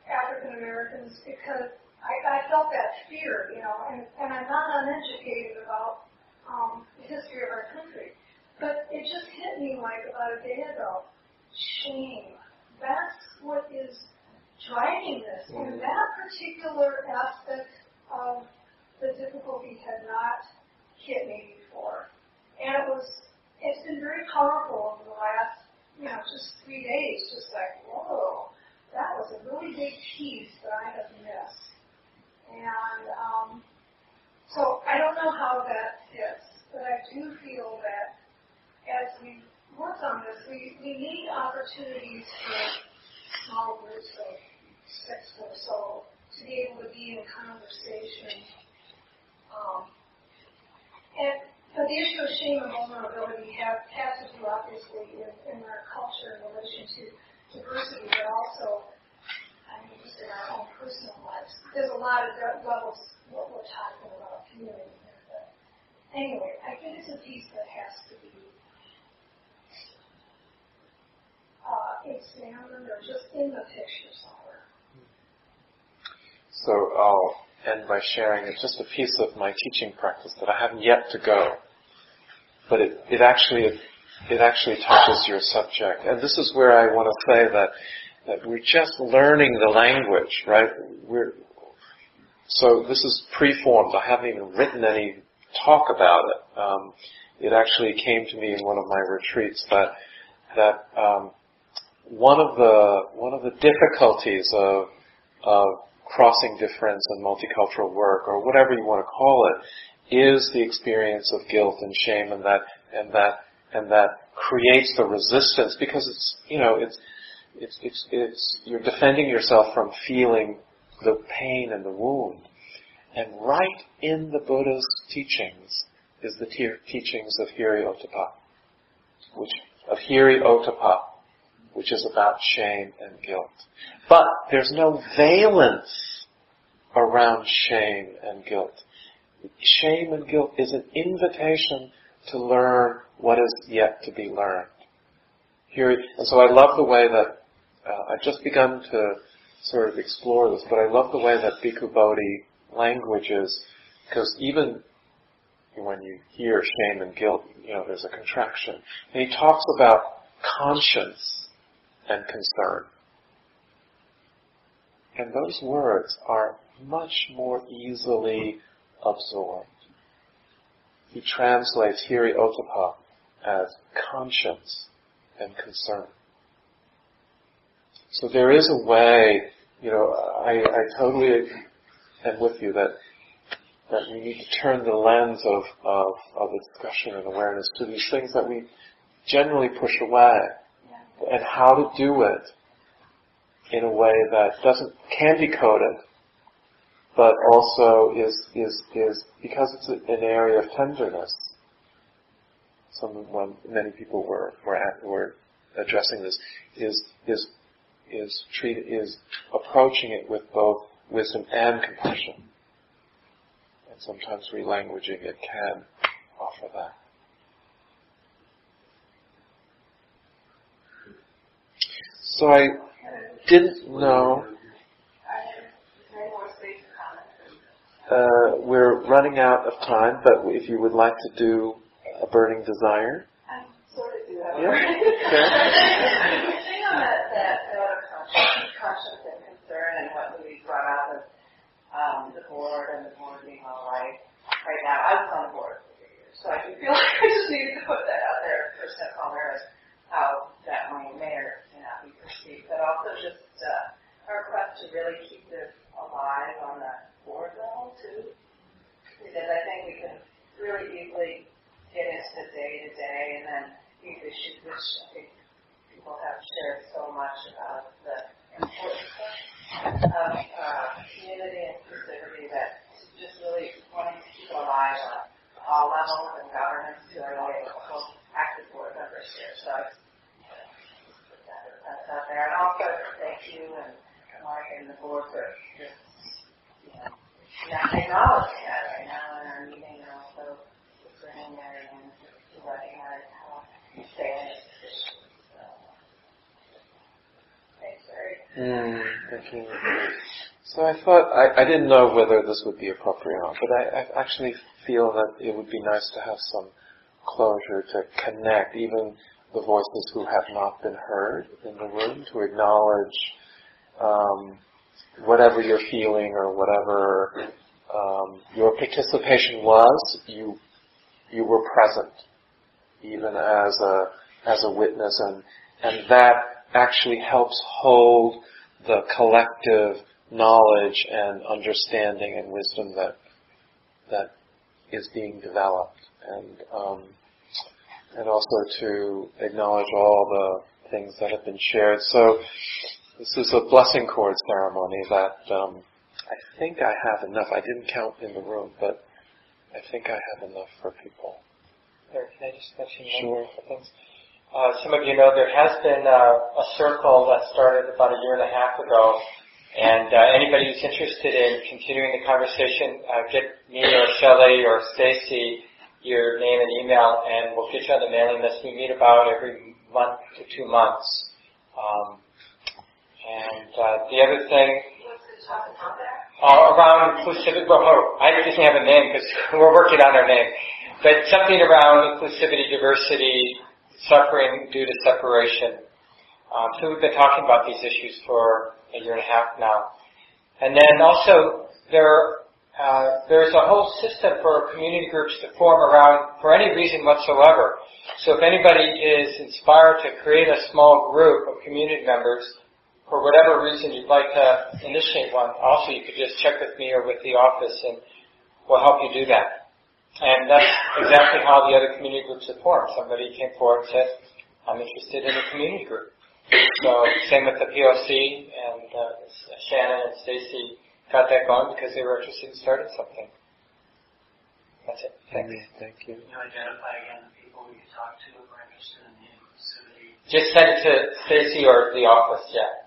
African Americans because I, I felt that fear, you know, and, and I'm not uneducated about um, the history of our country. But it just hit me like about a day ago. Shame. That's what is driving this. And that particular aspect of the difficulty had not hit me before. And it was, it's been very powerful over the last, you know, just three days, just like, whoa, that was a really big piece that I have missed. And um, so I don't know how that fits, but I do feel that as we work on this, we, we need opportunities for small groups of six or so to be able to be in conversation. Um, and but the issue of shame and vulnerability have, to do obviously in, in our culture in relation to diversity, but also, I mean, just in our own personal lives. There's a lot of levels what we're talking about community. But anyway, I think it's a piece that has to be uh, or just in the picture somewhere. So I'll end by sharing just a piece of my teaching practice that I haven't yet to go, but it, it actually it actually touches your subject, and this is where I want to say that that we're just learning the language, right? We're so this is preformed. I haven't even written any talk about it. Um, it actually came to me in one of my retreats that that um, one of the one of the difficulties of of crossing difference and multicultural work, or whatever you want to call it, is the experience of guilt and shame, and that and that and that creates the resistance because it's you know it's it's it's, it's you're defending yourself from feeling the pain and the wound. And right in the Buddha's teachings is the te- teachings of Hiri Ottappa, which of Hiri Ottappa, which is about shame and guilt. But there's no valence around shame and guilt. Shame and guilt is an invitation to learn what is yet to be learned. Here, and so I love the way that uh, I've just begun to sort of explore this, but I love the way that Bhikkhu Bodhi languages, because even when you hear shame and guilt, you know, there's a contraction. And he talks about conscience and concern. And those words are much more easily absorbed. He translates Hiri Ottappa as conscience and concern. So there is a way, you know, I, I totally am with you that that we need to turn the lens of, of, of discussion and awareness to these things that we generally push away and how to do it in a way that doesn't can be coded, but also is is is because it's an area of tenderness. Someone, many people were were at, were addressing this is is is treat is approaching it with both wisdom and compassion. And sometimes relanguaging it can offer that. So I didn't know. uh, we're running out of time, but if you would like to do a burning desire. I sort of do have Yeah. (laughs) Okay. The thing on that, that, conscience, conscience and concern and what Louis brought out of um, the board and the board being all right. Right now, I was on the board for three years, so I do feel (laughs) like I just needed to put that out there for Step Palmer how that my mayor cannot be perceived, but also just uh, a request to really keep this alive on the board level too. Because I think we can really easily get into the day to day and then these issues which I think people have shared so much about the importance of uh, community and inclusivity that just really wanting to keep alive on all levels and governance to our able active board members here. So I that's out there. And also thank you and Mark and the board for just you know acknowledging that right now in our meeting and also you stay in this. So, thanks. Mm, thank you. So I thought I, I didn't know whether this would be appropriate or not, but I, I actually feel that it would be nice to have some closure to connect even the voices who have not been heard in the room to acknowledge um, whatever you're feeling or whatever um, your participation was. You you were present, even as a as a witness, and and that actually helps hold the collective knowledge and understanding and wisdom that that is being developed, and um, and also to acknowledge all the things that have been shared. So this is a blessing cord ceremony that um, I think I have enough. I didn't count in the room, but I think I have enough for people. There, can I just mention Sure. one things? Uh, some of you know there has been uh, a circle that started about a year and a half ago, and uh, anybody who's interested in continuing the conversation, uh, get me or Shelley or Stacy your name and email, and we'll get you on the mailing list. We meet about every month to two months. Um, and uh, the other thing uh, around inclusivity. Well, I didn't have a name because (laughs) we're working on our name, but something around inclusivity, diversity, suffering due to separation. Um, so we've been talking about these issues for a year and a half now, and then also there. Uh, there's a whole system for community groups to form around for any reason whatsoever. So if anybody is inspired to create a small group of community members, for whatever reason you'd like to initiate one, also you could just check with me or with the office and we'll help you do that. And that's exactly how the other community groups are formed. Somebody came forward and said, I'm interested in a community group. So same with the POC and uh, Shannon and Stacy got that gone because they were interested in starting something. That's it. Thanks. Thank you. Can you identify again the people you talk to who are interested in the inclusivity? Just send it to Stacy or the office, yeah.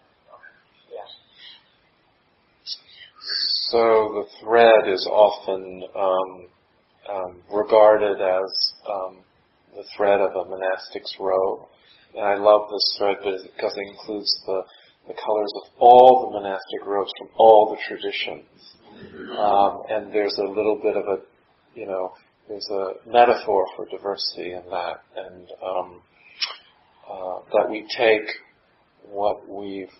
Yeah. So the thread is often um, um, regarded as um, the thread of a monastic's robe. And I love this thread because it includes the, the colors of all the monastic robes from all the traditions. Um, and there's a little bit of a, you know, there's a metaphor for diversity in that, and um, uh, that we take what we've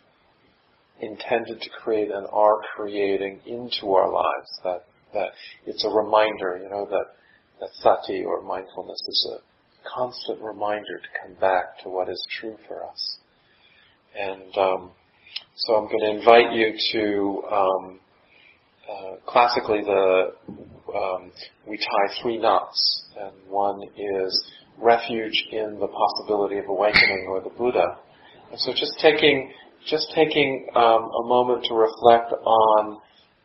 intended to create and are creating into our lives. That that it's a reminder, you know, that that sati or mindfulness is a constant reminder to come back to what is true for us. And um, so I'm going to invite you to um, uh, classically the um, we tie three knots, and one is refuge in the possibility of awakening or the Buddha. And so just taking just taking um, a moment to reflect on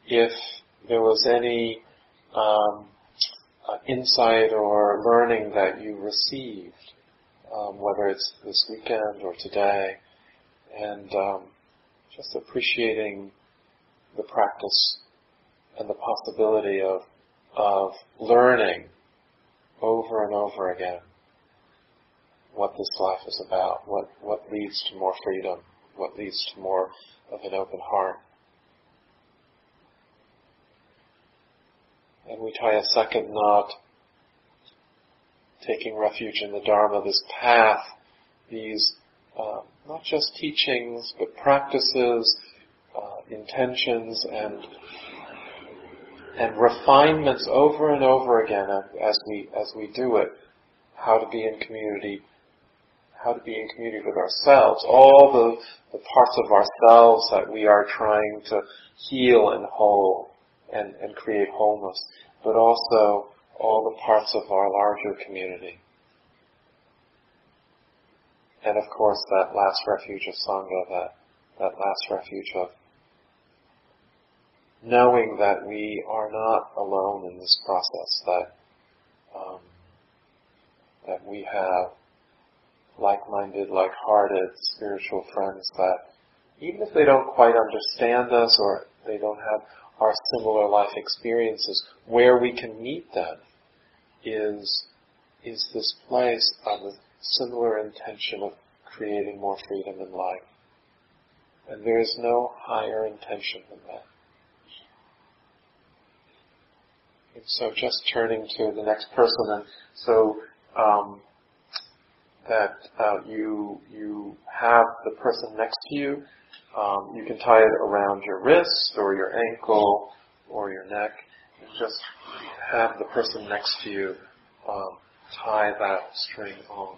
if there was any um, uh, insight or learning that you received, um, whether it's this weekend or today, and um, just appreciating the practice and the possibility of of learning over and over again what this life is about, what what leads to more freedom, what leads to more of an open heart. and we tie a second knot, taking refuge in the Dharma, this path, these uh, not just teachings, but practices, uh, intentions, and and refinements over and over again as we as we do it. How to be in community, how to be in community with ourselves, all the, the parts of ourselves that we are trying to heal and whole and, and create wholeness, but also all the parts of our larger community. And of course that last refuge of Sangha, that, that last refuge of knowing that we are not alone in this process, that um, that we have like-minded, like-hearted spiritual friends that even if they don't quite understand us or they don't have our similar life experiences, where we can meet them is is this place of a similar intention of creating more freedom in life. And there is no higher intention than that. And so just turning to the next person, and so um, that uh, you you have the person next to you. Um, you can tie it around your wrist or your ankle or your neck, and just have the person next to you um, tie that string on.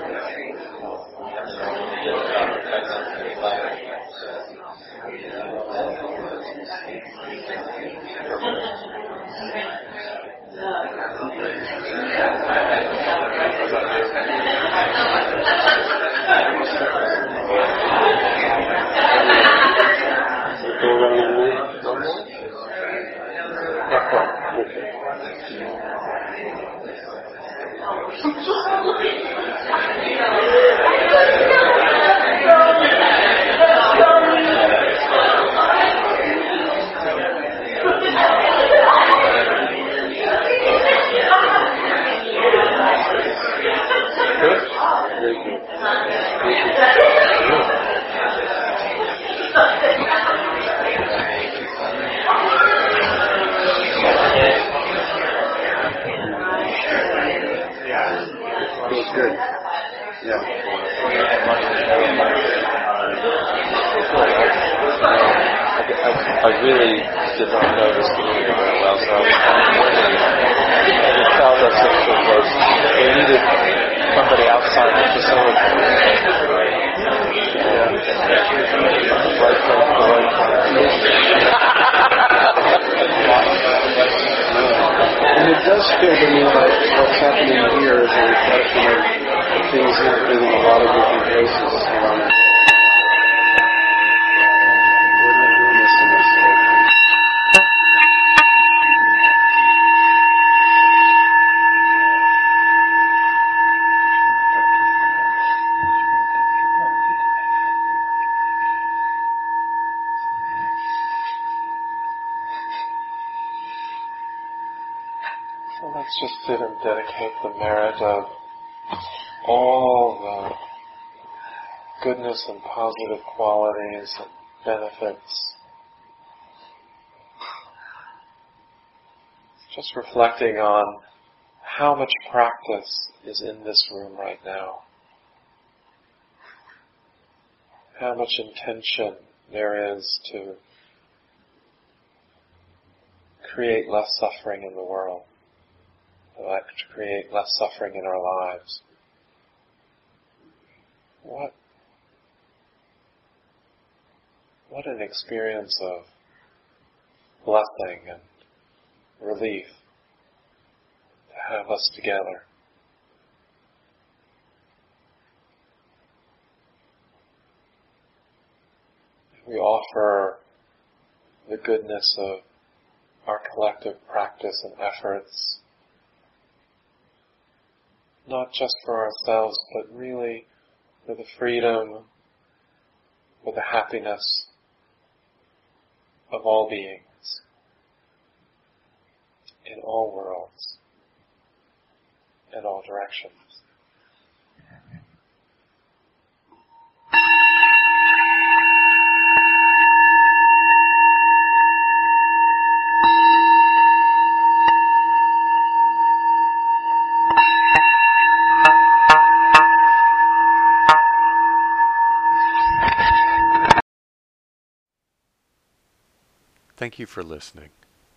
reflecting on how much practice is in this room right now. How much intention there is to create less suffering in the world, to create less suffering in our lives. What, what an experience of blessing and relief to have us together. We offer the goodness of our collective practice and efforts, not just for ourselves, but really for the freedom, for the happiness of all beings in all worlds. In all directions. Thank you for listening.